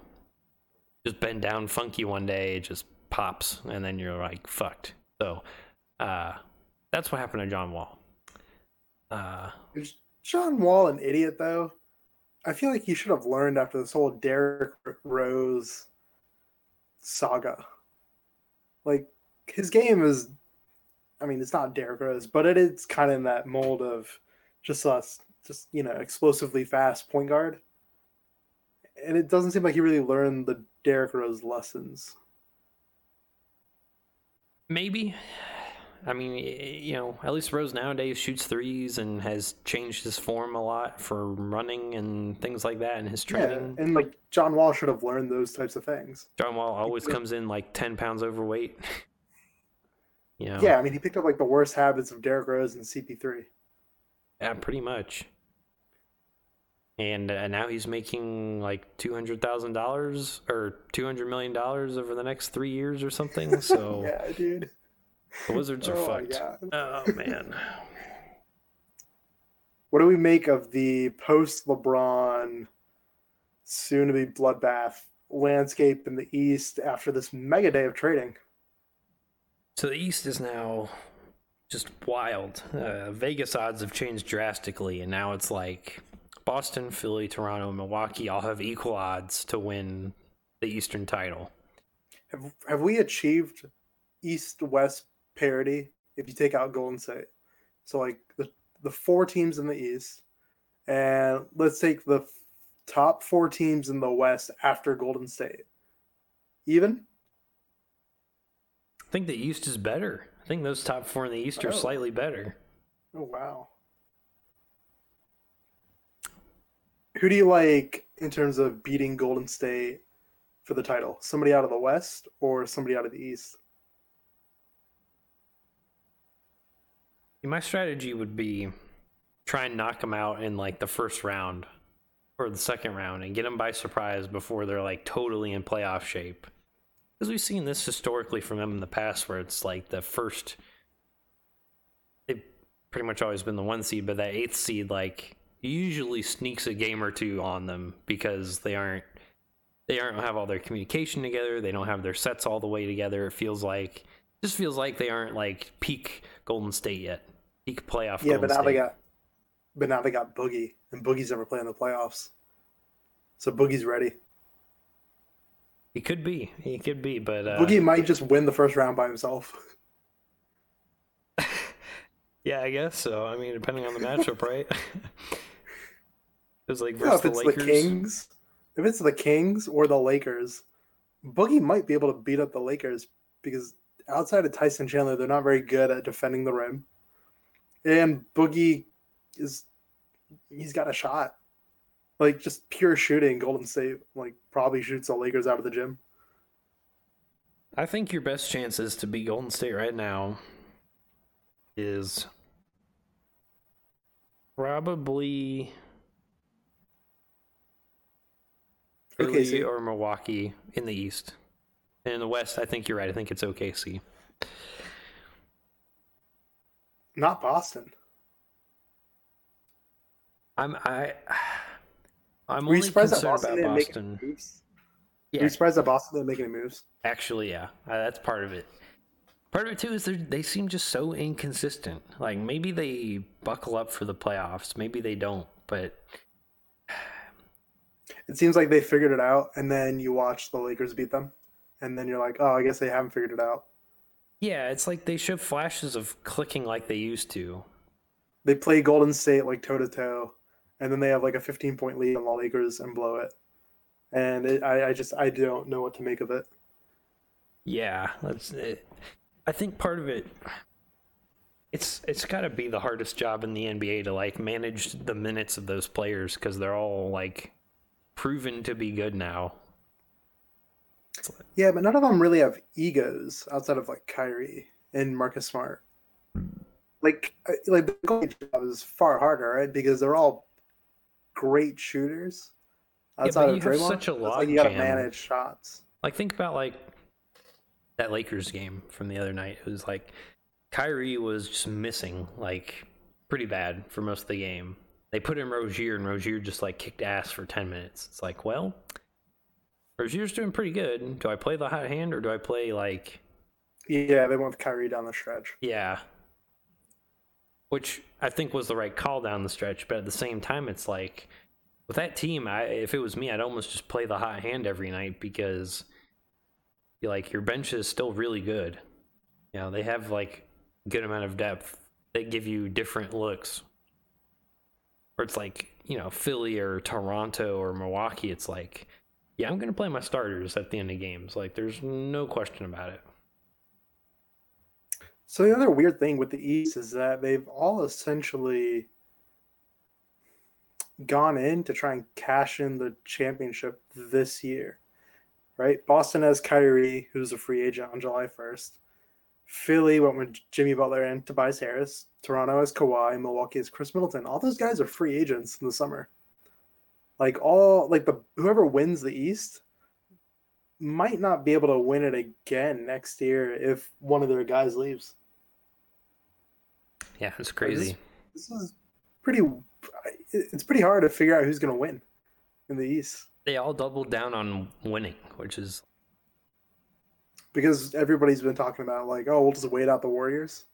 just bend down funky one day, it just pops, and then you're like fucked. So uh, that's what happened to John Wall. Uh, Is John Wall an idiot though? I feel like he should have learned after this whole Derrick Rose saga. Like his game is I mean, it's not Derrick Rose, but it is kind of in that mold of just us, just you know, explosively fast point guard. And it doesn't seem like he really learned the Derrick Rose lessons. Maybe. I mean, you know, at least Rose nowadays shoots threes and has changed his form a lot for running and things like that in his training. Yeah, and like John Wall should have learned those types of things. John Wall always comes in like 10 pounds overweight. *laughs* You know? Yeah, I mean, he picked up like the worst habits of Derrick Rose and CP3. Yeah, pretty much. And uh, now he's making like two hundred thousand dollars or two hundred million dollars over the next three years or something. *laughs* So yeah, dude, the Wizards are oh fucked. Oh man. *sighs* What do we make of the post LeBron, soon to be bloodbath landscape in the East after this mega day of trading? So the East is now just wild. Uh, Vegas odds have changed drastically, and now it's like Boston, Philly, Toronto, and Milwaukee all have equal odds to win the Eastern title. Have Have we achieved East West parity if you take out Golden State? So like the the four teams in the East, and let's take the top four teams in the West after Golden State. Even? I think the East is better. I think those top four in the East are Oh. slightly better. Oh wow. Who do you like in terms of beating Golden State for the title? Somebody out of the West or somebody out of the East? My strategy would be try and knock them out in like the first round or the second round and get them by surprise before they're like totally in playoff shape. Because we've seen this historically from them in the past where it's like the first. They've pretty much always been the one seed, but that eighth seed like usually sneaks a game or two on them because they aren't they aren't have all their communication together. They don't have their sets all the way together. It feels like just feels like they aren't like peak Golden State yet. Peak playoff. Yeah, Golden but now State. they got but now they got Boogie and Boogie's never playing the playoffs. So Boogie's ready. He could be. He could be, but uh, Boogie might just win the first round by himself. *laughs* yeah, I guess so. I mean, depending on the matchup, right? *laughs* it was like Yeah, if the it's Lakers. the Kings, if it's the Kings or the Lakers, Boogie might be able to beat up the Lakers because outside of Tyson Chandler, they're not very good at defending the rim. And Boogie is he's got a shot. Like just pure shooting, Golden State like probably shoots the Lakers out of the gym. I think your best chances to beat Golden State right now is probably Philly OKC. or Milwaukee in the East. And in the West, I think you're right. I think it's OKC. Not Boston. I'm I I'm Were you only surprised that Boston about didn't make Boston. any moves? Yeah, Were you surprised that Boston didn't make any moves? Actually, yeah, uh, that's part of it. Part of it too is they seem just so inconsistent. Like maybe they buckle up for the playoffs, maybe they don't. But It seems like they figured it out, and then you watch the Lakers beat them, and then you're like, oh, I guess they haven't figured it out. yeah, it's like they show flashes of clicking like they used to. They play Golden State like toe to toe, and then they have like a 15 point lead on the Lakers and blow it. And it, I, I just I don't know what to make of it. Yeah, that's it. I think part of it. It's it's got to be the hardest job in the NBA to like manage the minutes of those players because they're all like proven to be good now. Yeah, but none of them really have egos outside of like Kyrie and Marcus Smart. Like like the State job is far harder, right? Because they're all great shooters. Outside you of have Draymond, such a it's like you got to manage shots. Like think about like that Lakers game from the other night. It was like Kyrie was just missing like pretty bad for most of the game. They put in Rozier and Rozier just like kicked ass for 10 minutes. It's like, well, Rozier's doing pretty good. Do I play the hot hand or do I play like Yeah, they went with Kyrie down the stretch. yeah. Which I think was the right call down the stretch, but at the same time it's like with that team, I if it was me, I'd almost just play the hot hand every night because you like your bench is still really good. You know, they have like a good amount of depth. They give you different looks. Or it's like, you know, Philly or Toronto or Milwaukee, it's like, yeah, I'm gonna play my starters at the end of games. Like there's no question about it. So the other weird thing with the East is that they've all essentially gone in to try and cash in the championship this year. Right? Boston has Kyrie, who's a free agent on July 1st. Philly went with Jimmy Butler and Tobias Harris. Toronto has Kawhi. Milwaukee has Khris Middleton. All those guys are free agents in the summer. Like all like the whoever wins the East might not be able to win it again next year if one of their guys leaves. Yeah, it's crazy. This is pretty. It's pretty hard to figure out who's going to win in the East they all doubled down on winning, which is because everybody's been talking about like, oh, we'll just wait out the Warriors,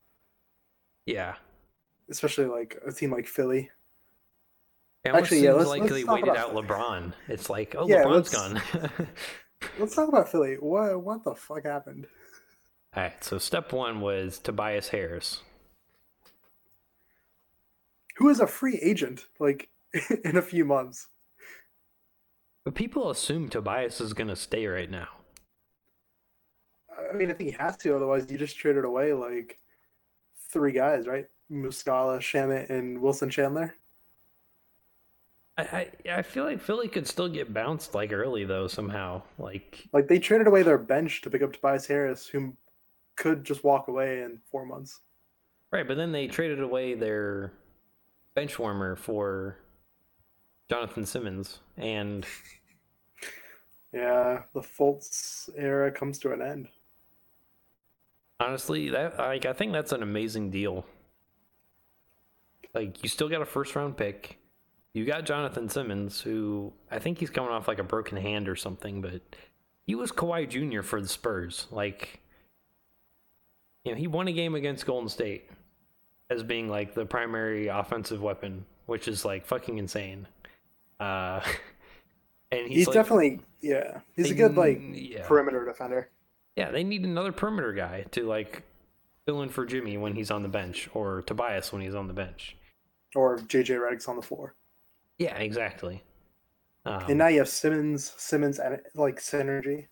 yeah. especially like a team like Philly. It Actually, yeah, let's- like let's they waited out LeBron. It's like, oh, Yeah, LeBron's let's- gone. *laughs* Let's talk about Philly. What what the fuck happened? All right, so step one was Tobias Harris. Who is a free agent like *laughs* in a few months? But people assume Tobias is going to stay right now. I mean, I think he has to. Otherwise, you just traded away like three guys, right? Muscala, Shamet, and Wilson Chandler. I, I I feel like Philly could still get bounced like early though somehow. Like Like they traded away their bench to pick up Tobias Harris, who could just walk away in four months. right, but then they traded away their bench warmer for Jonathan Simmons, and Yeah, the Fultz era comes to an end. Honestly, that like I think that's an amazing deal. Like you still got a first round pick. You got Jonathan Simmons, who I think he's coming off like a broken hand or something, but he was Kawhi Jr. for the Spurs. Like, you know, he won a game against Golden State as being like the primary offensive weapon, which is like fucking insane. Uh, *laughs* and he's, He's, like- definitely yeah. He's a good like yeah. perimeter defender. Yeah, they need another perimeter guy to like fill in for Jimmy when he's on the bench, or Tobias when he's on the bench. Or JJ Redick's on the floor. Yeah, exactly. Um, and now you have Simmons, Simmons and like synergy.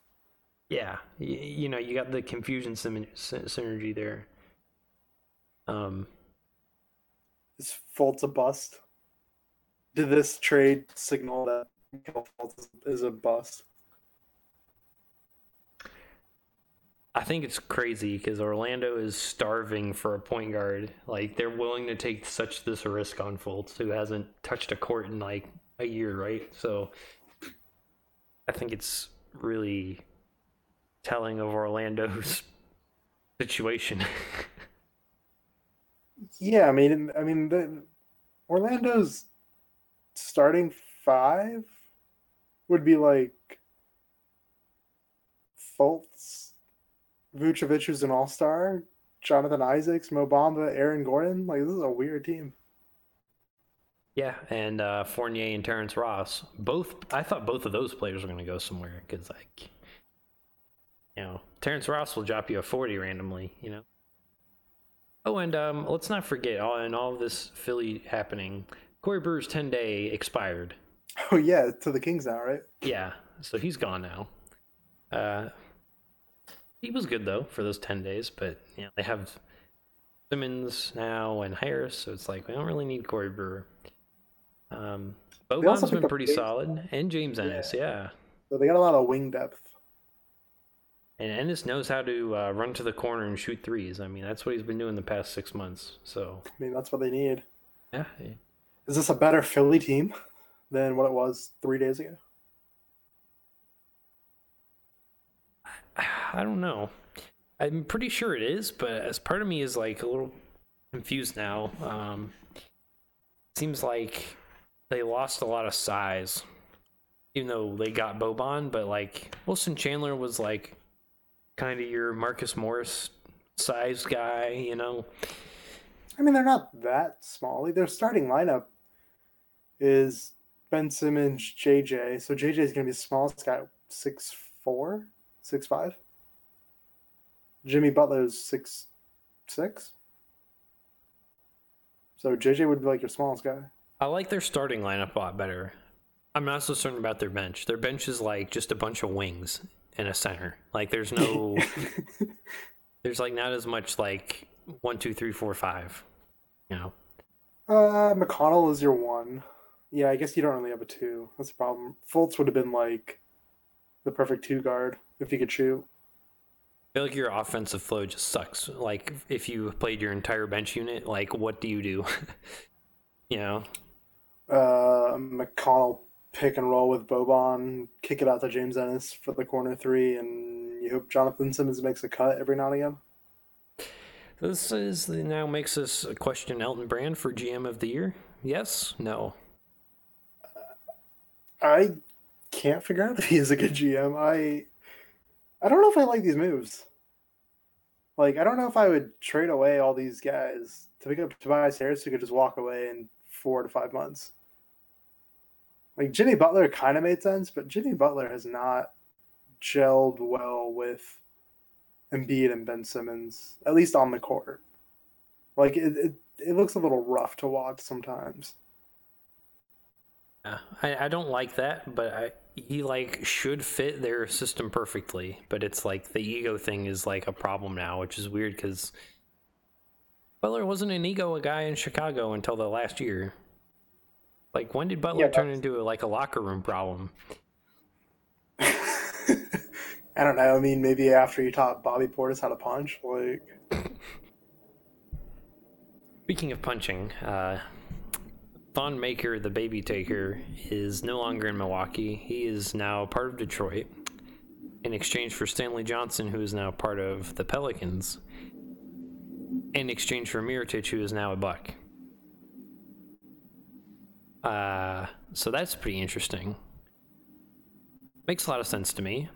yeah, y- you know, you got the confusion synergy there. Um, Is Fultz a bust? Did this trade signal that Fultz is a bust? I think it's crazy because Orlando is starving for a point guard. Like they're willing to take such this risk on Fultz, who hasn't touched a court in like a year, right? So I think it's really telling of Orlando's *laughs* situation. Yeah, I mean, I mean, the, Orlando's starting five would be like Fultz, Vucevic, who's an all star, Jonathan Isaacs, Mo Bamba, Aaron Gordon. Like, this is a weird team. yeah, and uh, Fournier and Terrence Ross both. I thought both of those players were going to go somewhere because, like, you know, Terrence Ross will drop you a forty randomly. You know. Oh, and um, let's not forget, all in all of this Philly happening, Corey Brewer's ten day expired. Oh, yeah, to the Kings now, right? Yeah, so he's gone now. Uh, he was good though for those ten days, but you know they have Simmons now and Harris, so it's like we don't really need Corey Brewer. Um, Boban's been pretty solid, and James Ennis, yeah. So they got a lot of wing depth. And Ennis knows how to uh, run to the corner and shoot threes. I mean, that's what he's been doing the past six months. So I mean, that's what they need. yeah, Is this a better Philly team than what it was three days ago? *sighs* I don't know. I'm pretty sure it is, but as part of me is like a little confused now. Um, seems like they lost a lot of size, even though they got Boban. But like Wilson Chandler was like kind of your Marcus Morris size guy, you know. I mean, they're not that small. Their starting lineup is Ben Simmons, JJ. So JJ is going to be the smallest guy, six four, six five. Jimmy Butler's six six. So JJ would be like your smallest guy. I like their starting lineup a lot better. I'm not so certain about their bench. Their bench is like just a bunch of wings and a center. Like there's no, *laughs* there's like not as much like one, two, three, four, five. You know. uh, McConnell is your one. Yeah, I guess you don't really have a two. That's the problem. Fultz would have been like the perfect two guard if he could shoot. I feel like your offensive flow just sucks. Like if you played your entire bench unit, like what do you do? *laughs* you know. uh, McConnell pick and roll with Boban, kick it out to James Ennis for the corner three, and you hope Jonathan Simmons makes a cut every now and again. This is now makes us question Elton Brand for GM of the year. Yes, no. I can't figure out if he is a good GM. I I don't know if I like these moves. Like I don't know if I would trade away all these guys to pick up Tobias Harris who could just walk away in four to five months. Like Jimmy Butler kind of made sense, but Jimmy Butler has not gelled well with Embiid and Ben Simmons, at least on the court. Like it, it, it looks a little rough to watch sometimes. I, I don't like that, but I he like should fit their system perfectly, but it's like the ego thing is like a problem now, which is weird because Butler wasn't an ego guy in Chicago until the last year. Like when did Butler Yeah, turn into like a locker room problem? *laughs* I don't know. I mean, maybe after you taught Bobby Portis how to punch, like Speaking of punching, uh, Thon Maker, the baby taker, is no longer in Milwaukee. He is now part of Detroit in exchange for Stanley Johnson, who is now part of the Pelicans, in exchange for Mirotic, who is now a Buck. Uh, so that's pretty interesting. Makes a lot of sense to me.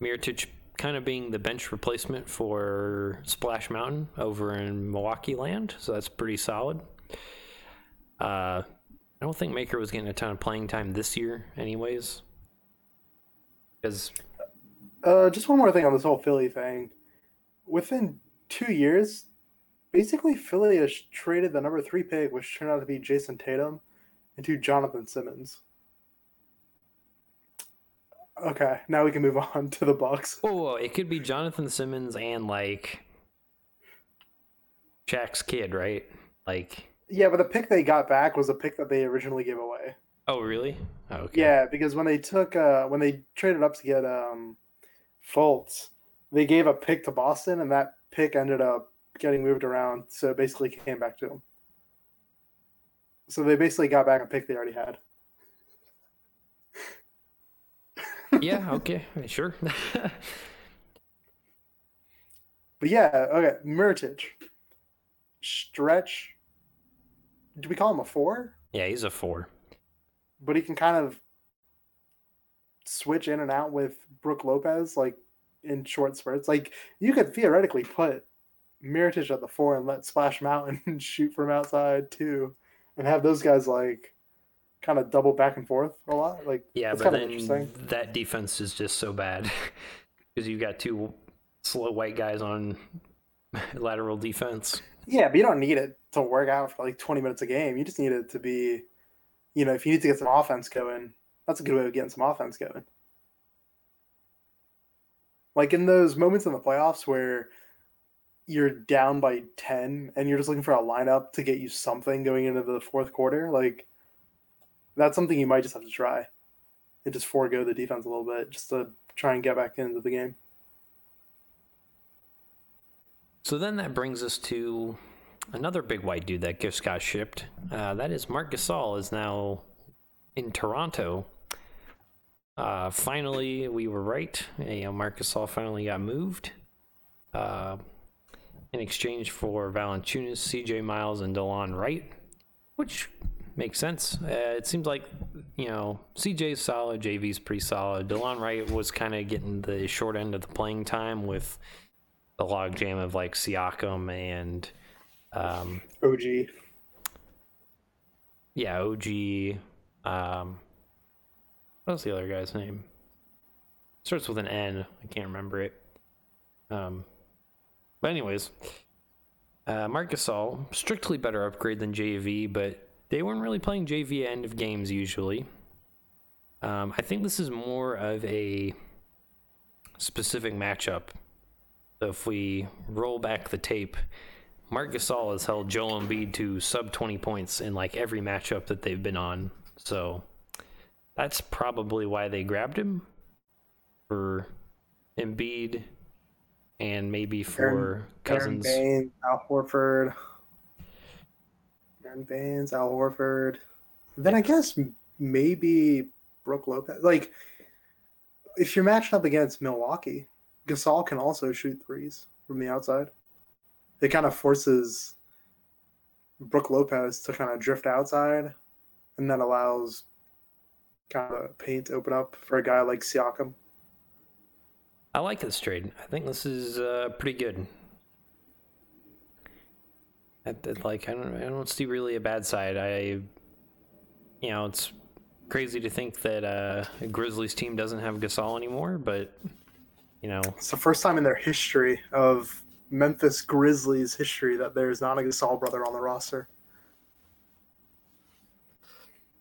Mirotic kind of being the bench replacement for Splash Mountain over in Milwaukee land, so that's pretty solid. Uh, I don't think Maker was getting a ton of playing time this year, anyways. Because Uh, just one more thing on this whole Philly thing. Within two years, basically Philly has traded the number three pick, which turned out to be Jayson Tatum, into Jonathan Simmons. Okay, now we can move *laughs* on to the Bucks. oh, it could be Jonathan Simmons and like Shaq's kid, right? Like, Yeah, but the pick they got back was a pick that they originally gave away. oh, really? Oh, okay. Yeah, because when they took uh when they traded up to get um Fultz, they gave a pick to Boston and that pick ended up getting moved around, so it basically came back to them. So they basically got back a pick they already had. *laughs* yeah. Okay. Sure. *laughs* But yeah, okay, Mirotic. Stretch. Do we call him a four? yeah, he's a four. But he can kind of switch in and out with Brook Lopez, like in short spurts. Like you could theoretically put Mirotic at the four and let Splash Mountain *laughs* shoot from outside too, and have those guys like kind of double back and forth a lot. Like Yeah, that's but kind of then interesting. that defense is just so bad *laughs* because you've got two slow white guys on *laughs* lateral defense. Yeah, but you don't need it to work out for like 20 minutes a game. You just need it to be, you know, if you need to get some offense going, that's a good way of getting some offense going. Like in those moments in the playoffs where you're down by 10 and you're just looking for a lineup to get you something going into the fourth quarter, like that's something you might just have to try and just forego the defense a little bit just to try and get back into the game. So then that brings us to another big white dude that just got shipped. Uh, that is Marc Gasol is now in Toronto. Uh, finally, we were right. You know, Marc Gasol finally got moved. Uh, in exchange for Valanciunas, CJ Miles, and DeLon Wright, which makes sense. Uh, it seems like you know CJ's solid, JV's pretty solid. DeLon Wright was kind of getting the short end of the playing time with the logjam of like Siakam and um, OG. yeah, OG. Um, what's the other guy's name? Starts with an N. I can't remember it. Um, but anyways, uh, Marc Gasol, strictly better upgrade than JV, but they weren't really playing JV at end of games usually. Um, I think this is more of a specific matchup. If we roll back the tape, Marc Gasol has held Joel Embiid to sub 20 points in like every matchup that they've been on. So that's probably why they grabbed him for Embiid and maybe for Aaron- Cousins. Aron Baynes, Al Horford. Aron Baynes, Al Horford. Then I guess maybe Brook Lopez. Like, if you're matched up against Milwaukee, Gasol can also shoot threes from the outside. It kind of forces Brook Lopez to kind of drift outside, and that allows kind of paint to open up for a guy like Siakam. I like this trade. I think this is uh, pretty good. I, like I don't I don't see really a bad side. I you know it's crazy to think that uh, Grizzlies team doesn't have Gasol anymore, but you know It's the first time in their history of Memphis Grizzlies history that there's not a Gasol brother on the roster.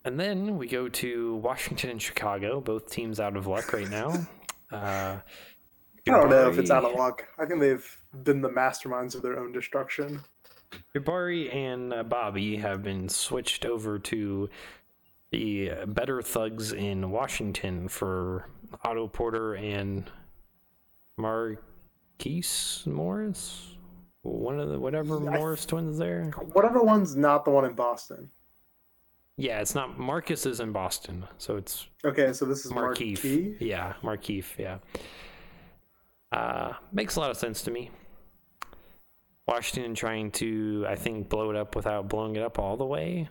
And then we go to Washington and Chicago, both teams out of luck right now. *laughs* Uh, I don't know if it's out of luck. I think they've been the masterminds of their own destruction. Jabari and uh, Bobby have been switched over to the uh, better thugs in Washington for Otto Porter and Marquise Morris. One of the whatever Morris twins there. Whatever one's not the one in Boston. Yeah, it's not Marcus is in Boston, so it's Okay, so this is Markeith. Marquis. Yeah, Markeith. Yeah. Uh, makes a lot of sense to me. Washington trying to, I think, blow it up without blowing it up all the way.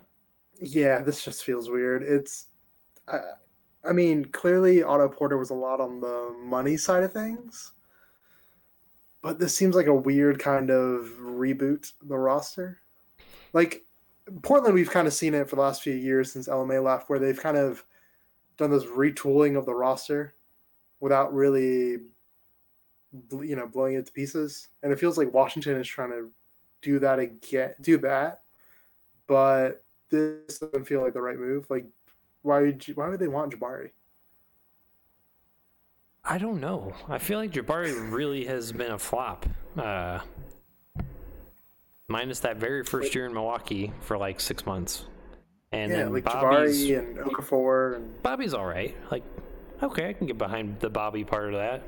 Yeah, this just feels weird. It's, I mean, clearly Otto Porter was a lot on the money side of things, but this seems like a weird kind of reboot the roster. Like Portland, we've kind of seen it for the last few years since LMA left, where they've kind of done this retooling of the roster without really, you know, blowing it to pieces. And it feels like Washington is trying to do that again, do that, but this doesn't feel like the right move. Like, why would you, why would they want Jabari? I don't know. I feel like Jabari really has been a flop. Uh, minus that very first year in Milwaukee for like six months. And yeah, then like Bobby's, Jabari and Okafor and Bobby's all right. Like, okay, I can get behind the Bobby part of that.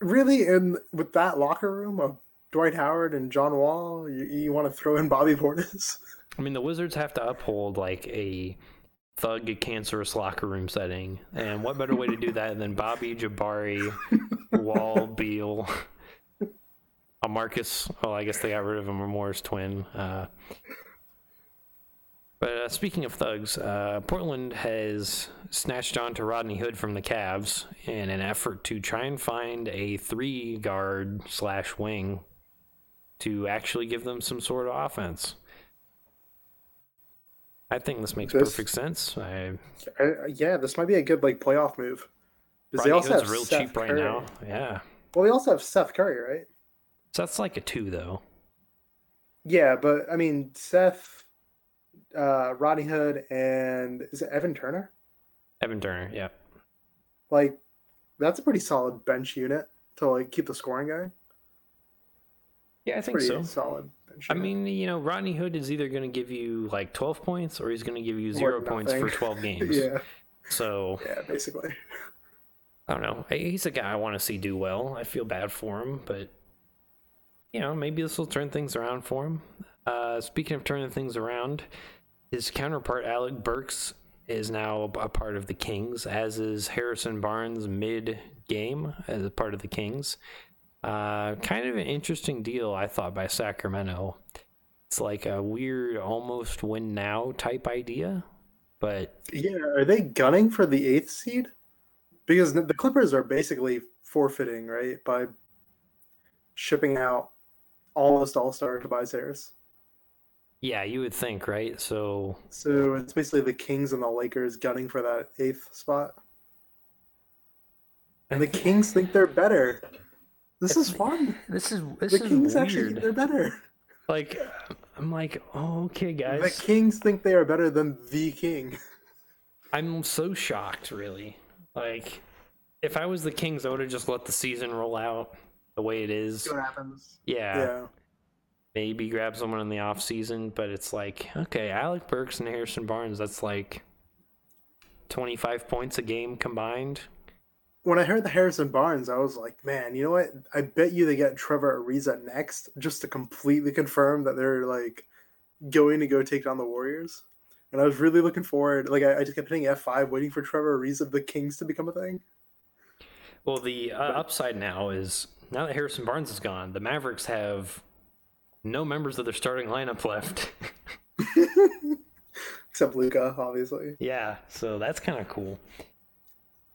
really, and with that locker room of Dwight Howard and John Wall, you, you want to throw in Bobby Portis? I mean, the Wizards have to uphold like a thug cancerous locker room setting, and what better way to do that than Bobby Jabari, Wall, Beal, a Marcus? Well, I guess they got rid of him, or Moore's twin. Uh, but uh, speaking of thugs, uh, Portland has snatched on to Rodney Hood from the Cavs in an effort to try and find a three guard slash wing to actually give them some sort of offense. I think this makes This- perfect sense. I, Uh, yeah, this might be a good like playoff move. Because they also have real Seth cheap right Curry. now. Yeah. Well, they also have Seth Curry, right? So that's like a two, though. Yeah, but I mean Seth, uh, Rodney Hood, and is it Evan Turner? Evan Turner, yeah. Like, that's a pretty solid bench unit to like keep the scoring going. Yeah, I think Pretty so. solid. I mean, you know, Rodney Hood is either going to give you like 12 points or he's going to give you zero points for 12 *laughs* games. yeah, So, yeah, basically. I don't know. He's a guy I want to see do well. I feel bad for him, but, you know, maybe this will turn things around for him. Uh, speaking of turning things around, his counterpart, Alec Burks, is now a part of the Kings, as is Harrison Barnes mid game as a part of the Kings. Uh, kind of an interesting deal, I thought, by Sacramento. It's like a weird, almost win now type idea, but Yeah, are they gunning for the eighth seed? Because the Clippers are basically forfeiting, right, by shipping out almost all star Tobias Harris. yeah, you would think, right? So So it's basically the Kings and the Lakers gunning for that eighth spot. And the Kings think they're better. This is fun. this is this The is Kings actually think they're better. Like, I'm like, oh, okay, guys. The. Kings think they are better than the King. I'm so shocked, really. Like, if I was the Kings, I would have just let the season roll out the way it is. what happens. Yeah, Yeah. maybe grab someone in the off season, but it's like, okay, Alec Burks and Harrison Barnes, that's like 25 points a game combined. When I heard the Harrison Barnes, I was like, man, you know what? I bet you they get Trevor Ariza next just to completely confirm that they're like going to go take down the Warriors. And I was really looking forward. Like, I, I just kept hitting F5, waiting for Trevor Ariza of the Kings to become a thing. Well, the uh, upside now is now that Harrison Barnes is gone, the Mavericks have no members of their starting lineup left. *laughs* Except Luka, obviously. yeah, so that's kind of cool.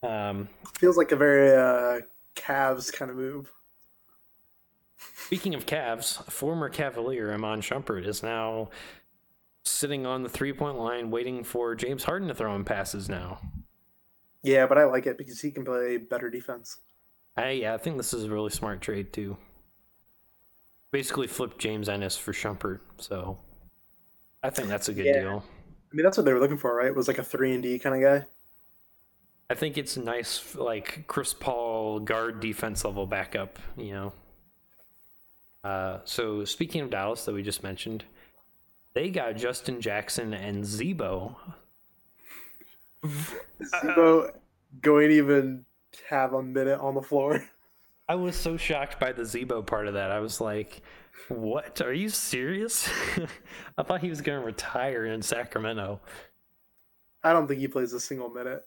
Um, Feels like a very uh, Cavs kind of move. Speaking of Cavs, former Cavalier Iman Shumpert is now sitting on the three point line waiting for James Harden to throw him passes now. Yeah, but I like it because he can play better defense. I, yeah, I think this is a really smart trade, too. Basically, flip James Ennis for Shumpert, so I think that's a good Yeah. deal. I mean, that's what they were looking for, right? It Was like a three and D kind of guy. I think it's nice, like Chris Paul guard defense level backup. You know. Uh, so speaking of Dallas, that we just mentioned, they got Justin Jackson and Z-Bo. Z-Bo going to even have a minute on the floor. I was so shocked by the Z-Bo part of that. I was like, "What? Are you serious?" *laughs* I thought he was going to retire in Sacramento. I don't think he plays a single minute.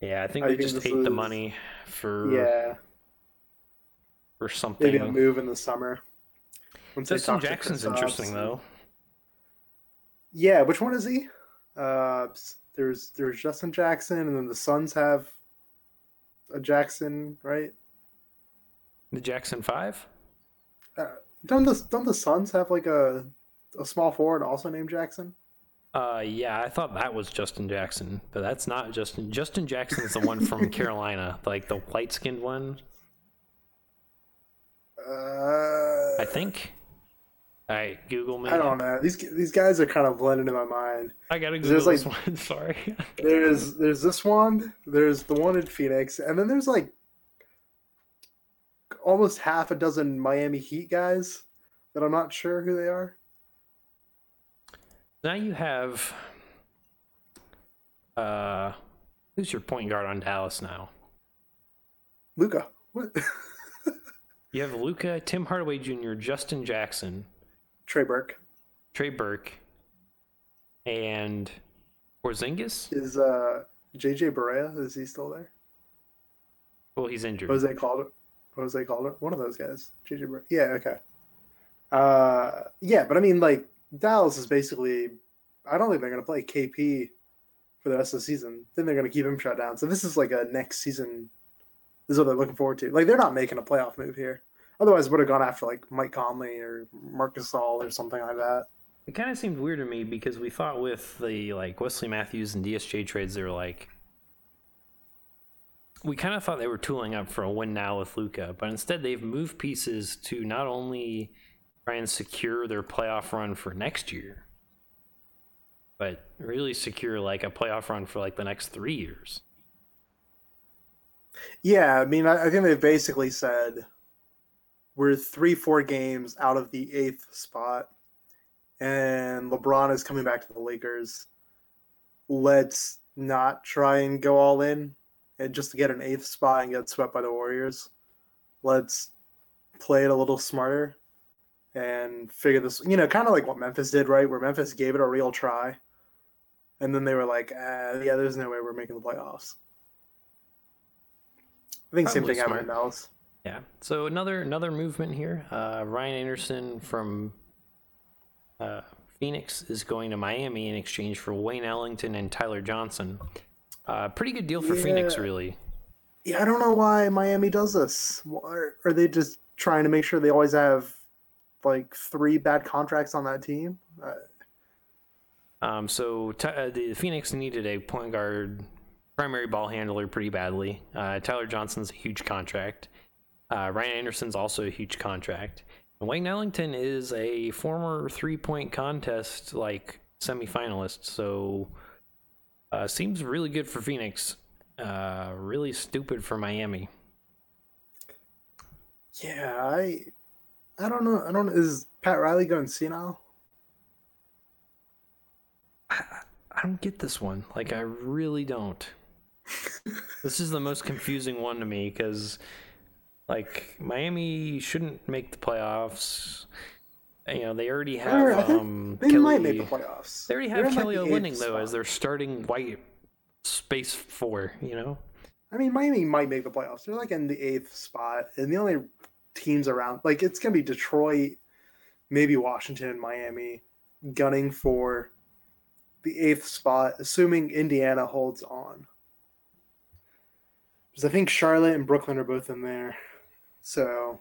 Yeah, I think I they think just hate is... the money for yeah or something. Maybe a move in the summer. Once Justin Jackson's interesting though. Yeah, which one is he? Uh, there's there's Justin Jackson, and then the Suns have a Jackson, right? The Jackson Five. Uh, don't the don't the Suns have like a a small forward also named Jackson? Uh, yeah, I thought that was Justin Jackson, but that's not Justin. Justin Jackson is the one from *laughs* Carolina, like the light skinned one. Uh, I think. All right, Google me. I don't know. These these guys are kind of blended in my mind. I gotta Google there's this like, one. *laughs* Sorry. there's there's this one. There's the one in Phoenix, and then there's like almost half a dozen Miami Heat guys that I'm not sure who they are. Now you have uh who's your point guard on Dallas now? Luka. What? *laughs* you have Luka, Tim Hardaway Jr., Justin Jackson, Trey Burke, Trey Burke, and Porzingis. Is uh JJ Barea is he still there? Well, he's injured. Jose Calder. Jose Calder. One of those guys. JJ Barea. Yeah. Okay. Uh. Yeah, but I mean, like Dallas is basically. I don't think they're going to play KP for the rest of the season. Then they're going to keep him shut down. So this is like a next season. This is what they're looking forward to. Like they're not making a playoff move here. Otherwise, would have gone after like Mike Conley or Marc Gasol or something like that. It kind of seemed weird to me because we thought with the like Wesley Matthews and DSJ trades, they were like, we kind of thought they were tooling up for a win now with Luka, but instead they've moved pieces to not only try and secure their playoff run for next year, but really secure like a playoff run for like the next three years. Yeah, I mean, I, I think they've basically said we're three, four games out of the eighth spot, and LeBron is coming back to the Lakers. Let's not try and go all in and just to get an eighth spot and get swept by the Warriors. Let's play it a little smarter and figure this, you know, kind of like what Memphis did, right? Where Memphis gave it a real try, and then they were like, uh, "Yeah, there's no way we're making the playoffs." I think Probably same thing smart. happened in Dallas. Yeah. So another another movement here. Uh, Ryan Anderson from uh, Phoenix is going to Miami in exchange for Wayne Ellington and Tyler Johnson. Uh, pretty good deal for yeah. Phoenix, really. Yeah, I don't know why Miami does this. Are, are they just trying to make sure they always have like three bad contracts on that team. Uh, um, so t- uh, the Phoenix needed a point guard, primary ball handler pretty badly. Uh, Tyler Johnson's a huge contract. Uh, Ryan Anderson's also a huge contract. And Wayne Ellington is a former three point contest like semifinalist. So uh, seems really good for Phoenix. Uh, really stupid for Miami. Yeah, I I don't know. I don't. Is Pat Riley going senile? I, I don't get this one. Like, I really don't. *laughs* this is the most confusing one to me because, like, Miami shouldn't make the playoffs. You know, they already have. Um, they Kelly, might make the playoffs. They already have Kelly like Olynyk though as their starting white space four. You know. I mean, Miami might make the playoffs. They're like in the eighth spot, and the only teams around. Like it's gonna be Detroit, maybe Washington and Miami, gunning for the eighth spot, assuming Indiana holds on. Because I think Charlotte and Brooklyn are both in there. So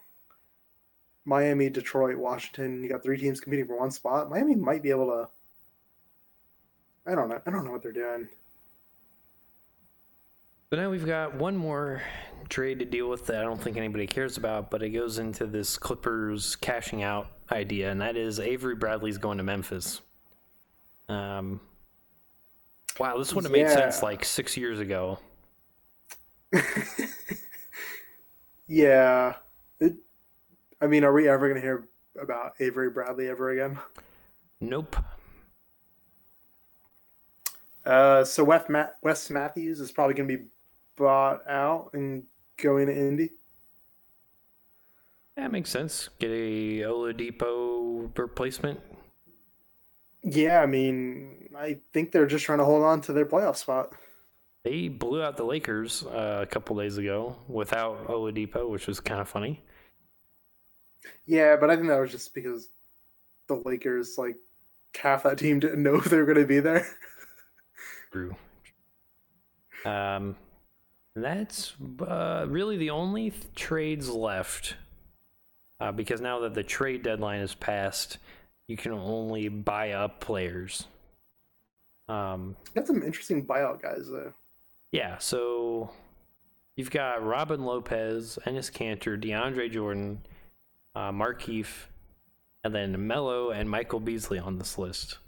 Miami, Detroit, Washington, you got three teams competing for one spot. Miami might be able to I don't know. I don't know what they're doing. But now we've got one more trade to deal with that I don't think anybody cares about, but it goes into this Clippers cashing out idea, and that is Avery Bradley's going to Memphis. Um, wow, this would have made sense like six years ago. *laughs* yeah. It, I mean, are we ever going to hear about Avery Bradley ever again? Nope. Uh, so Wes, Ma- Wes Matthews is probably going to be bought out and going to Indy. That makes sense. Get a Oladipo replacement. Yeah, I mean, I think they're just trying to hold on to their playoff spot. They blew out the Lakers uh, a couple days ago without Oladipo, which was kind of funny. Yeah, but I think that was just because the Lakers, like, half that team didn't know *laughs* if they were going to be there. True. Um, that's uh, really the only th- trades left. Uh, because now that the trade deadline is passed, you can only buy up players. Um, Got some interesting buyout guys, though. yeah, so you've got Robin Lopez, Enes Kanter, DeAndre Jordan, uh, Markieff, and then Melo and Michael Beasley on this list.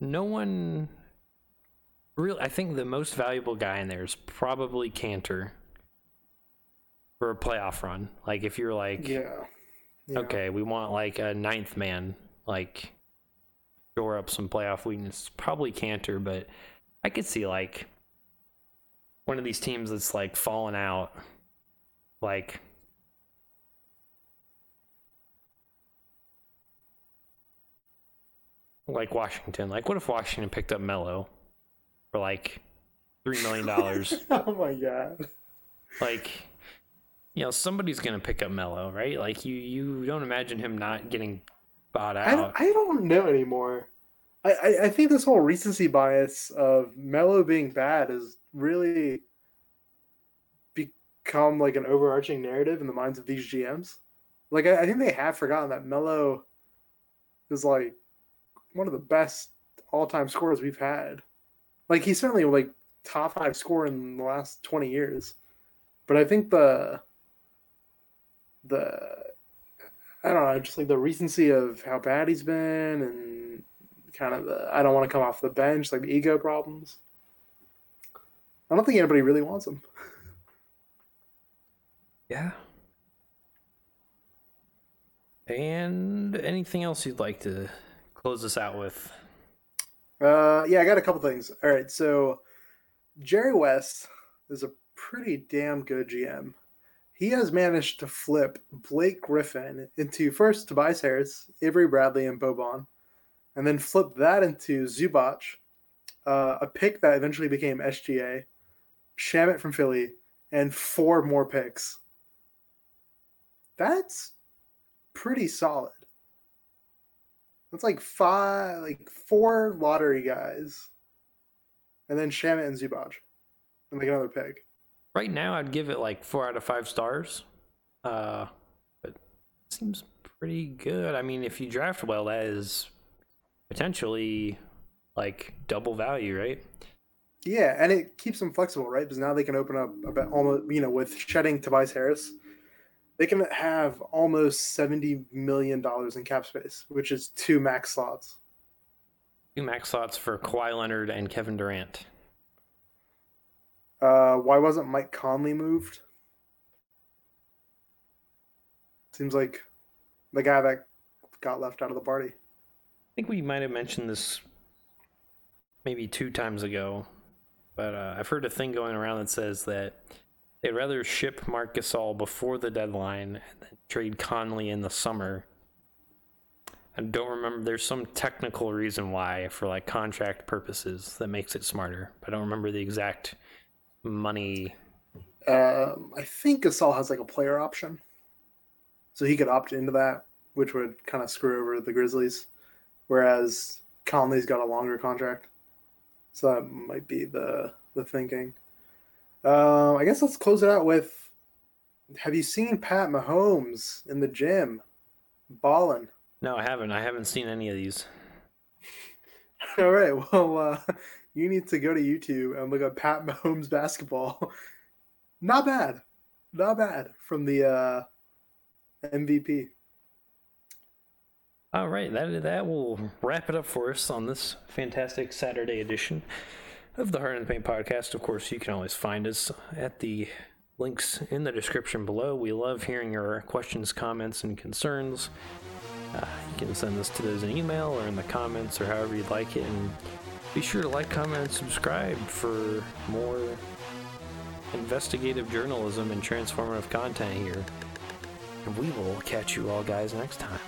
No one really. I think the most valuable guy in there is probably Kanter for a playoff run. Like if you're like, Yeah. Yeah. okay, we want like a ninth man, like shore up some playoff weakness. Probably Kanter, but I could see like one of these teams that's like falling out, like like Washington. Like, what if Washington picked up Melo for like three million *laughs* dollars? oh my god. like you know somebody's gonna pick up Melo, right? Like you you don't imagine him not getting bought I don't, out. I don't know anymore. I, I, I think this whole recency bias of Melo being bad has really become like an overarching narrative in the minds of these GMs. Like I, I think they have forgotten that Melo is like one of the best all time scorers we've had. Like he's certainly like top five scorer in the last twenty years. But I think the the I don't know, just like the recency of how bad he's been and kind of the I don't want to come off the bench, like the ego problems. I don't think anybody really wants him. *laughs* yeah. And anything else you'd like to close us out with? Uh, yeah, I got a couple things. All right, so Jerry West is a pretty damn good GM. He has managed to flip Blake Griffin into first Tobias Harris, Avery Bradley, and Boban, and then flip that into Zubac, uh, a pick that eventually became SGA, Shamet from Philly, and four more picks. That's pretty solid. That's like five, like four lottery guys, and then Shamet and Zubac, and like another pick. Right now, I'd give it like four out of five stars. Uh, but it seems pretty good. I mean, if you draft well, that is potentially like double value, right? Yeah, and it keeps them flexible, right? Because now they can open up about almost, you know, with shedding Tobias Harris, they can have almost seventy million dollars in cap space, which is two max slots. Two max slots for Kawhi Leonard and Kevin Durant. Uh, why wasn't Mike Conley moved? Seems like the guy that got left out of the party. I think we might have mentioned this maybe two times ago, but uh, I've heard a thing going around that says that they'd rather ship Marc Gasol before the deadline and then trade Conley in the summer. I don't remember. There's some technical reason why, for like contract purposes, that makes it smarter. But I don't remember the exact money. Um, I think Gasol has like a player option, so he could opt into that, which would kind of screw over the Grizzlies. Whereas Conley's got a longer contract, so that might be the the thinking. Um, I guess let's close it out with: Have you seen Pat Mahomes in the gym, balling? No, I haven't. I haven't seen any of these. *laughs* All right, well, uh, you need to go to YouTube and look up Pat Mahomes basketball. *laughs* Not bad, not bad from the uh, MVP. All right, that that will wrap it up for us on this fantastic Saturday edition of the Hard in the Paint podcast. Of course, you can always find us at the links in the description below. We love hearing your questions, comments, and concerns. Uh, you can send us to those in email or in the comments or however you'd like it. And be sure to like, comment, and subscribe for more investigative journalism and transformative content here. And we will catch you all guys next time.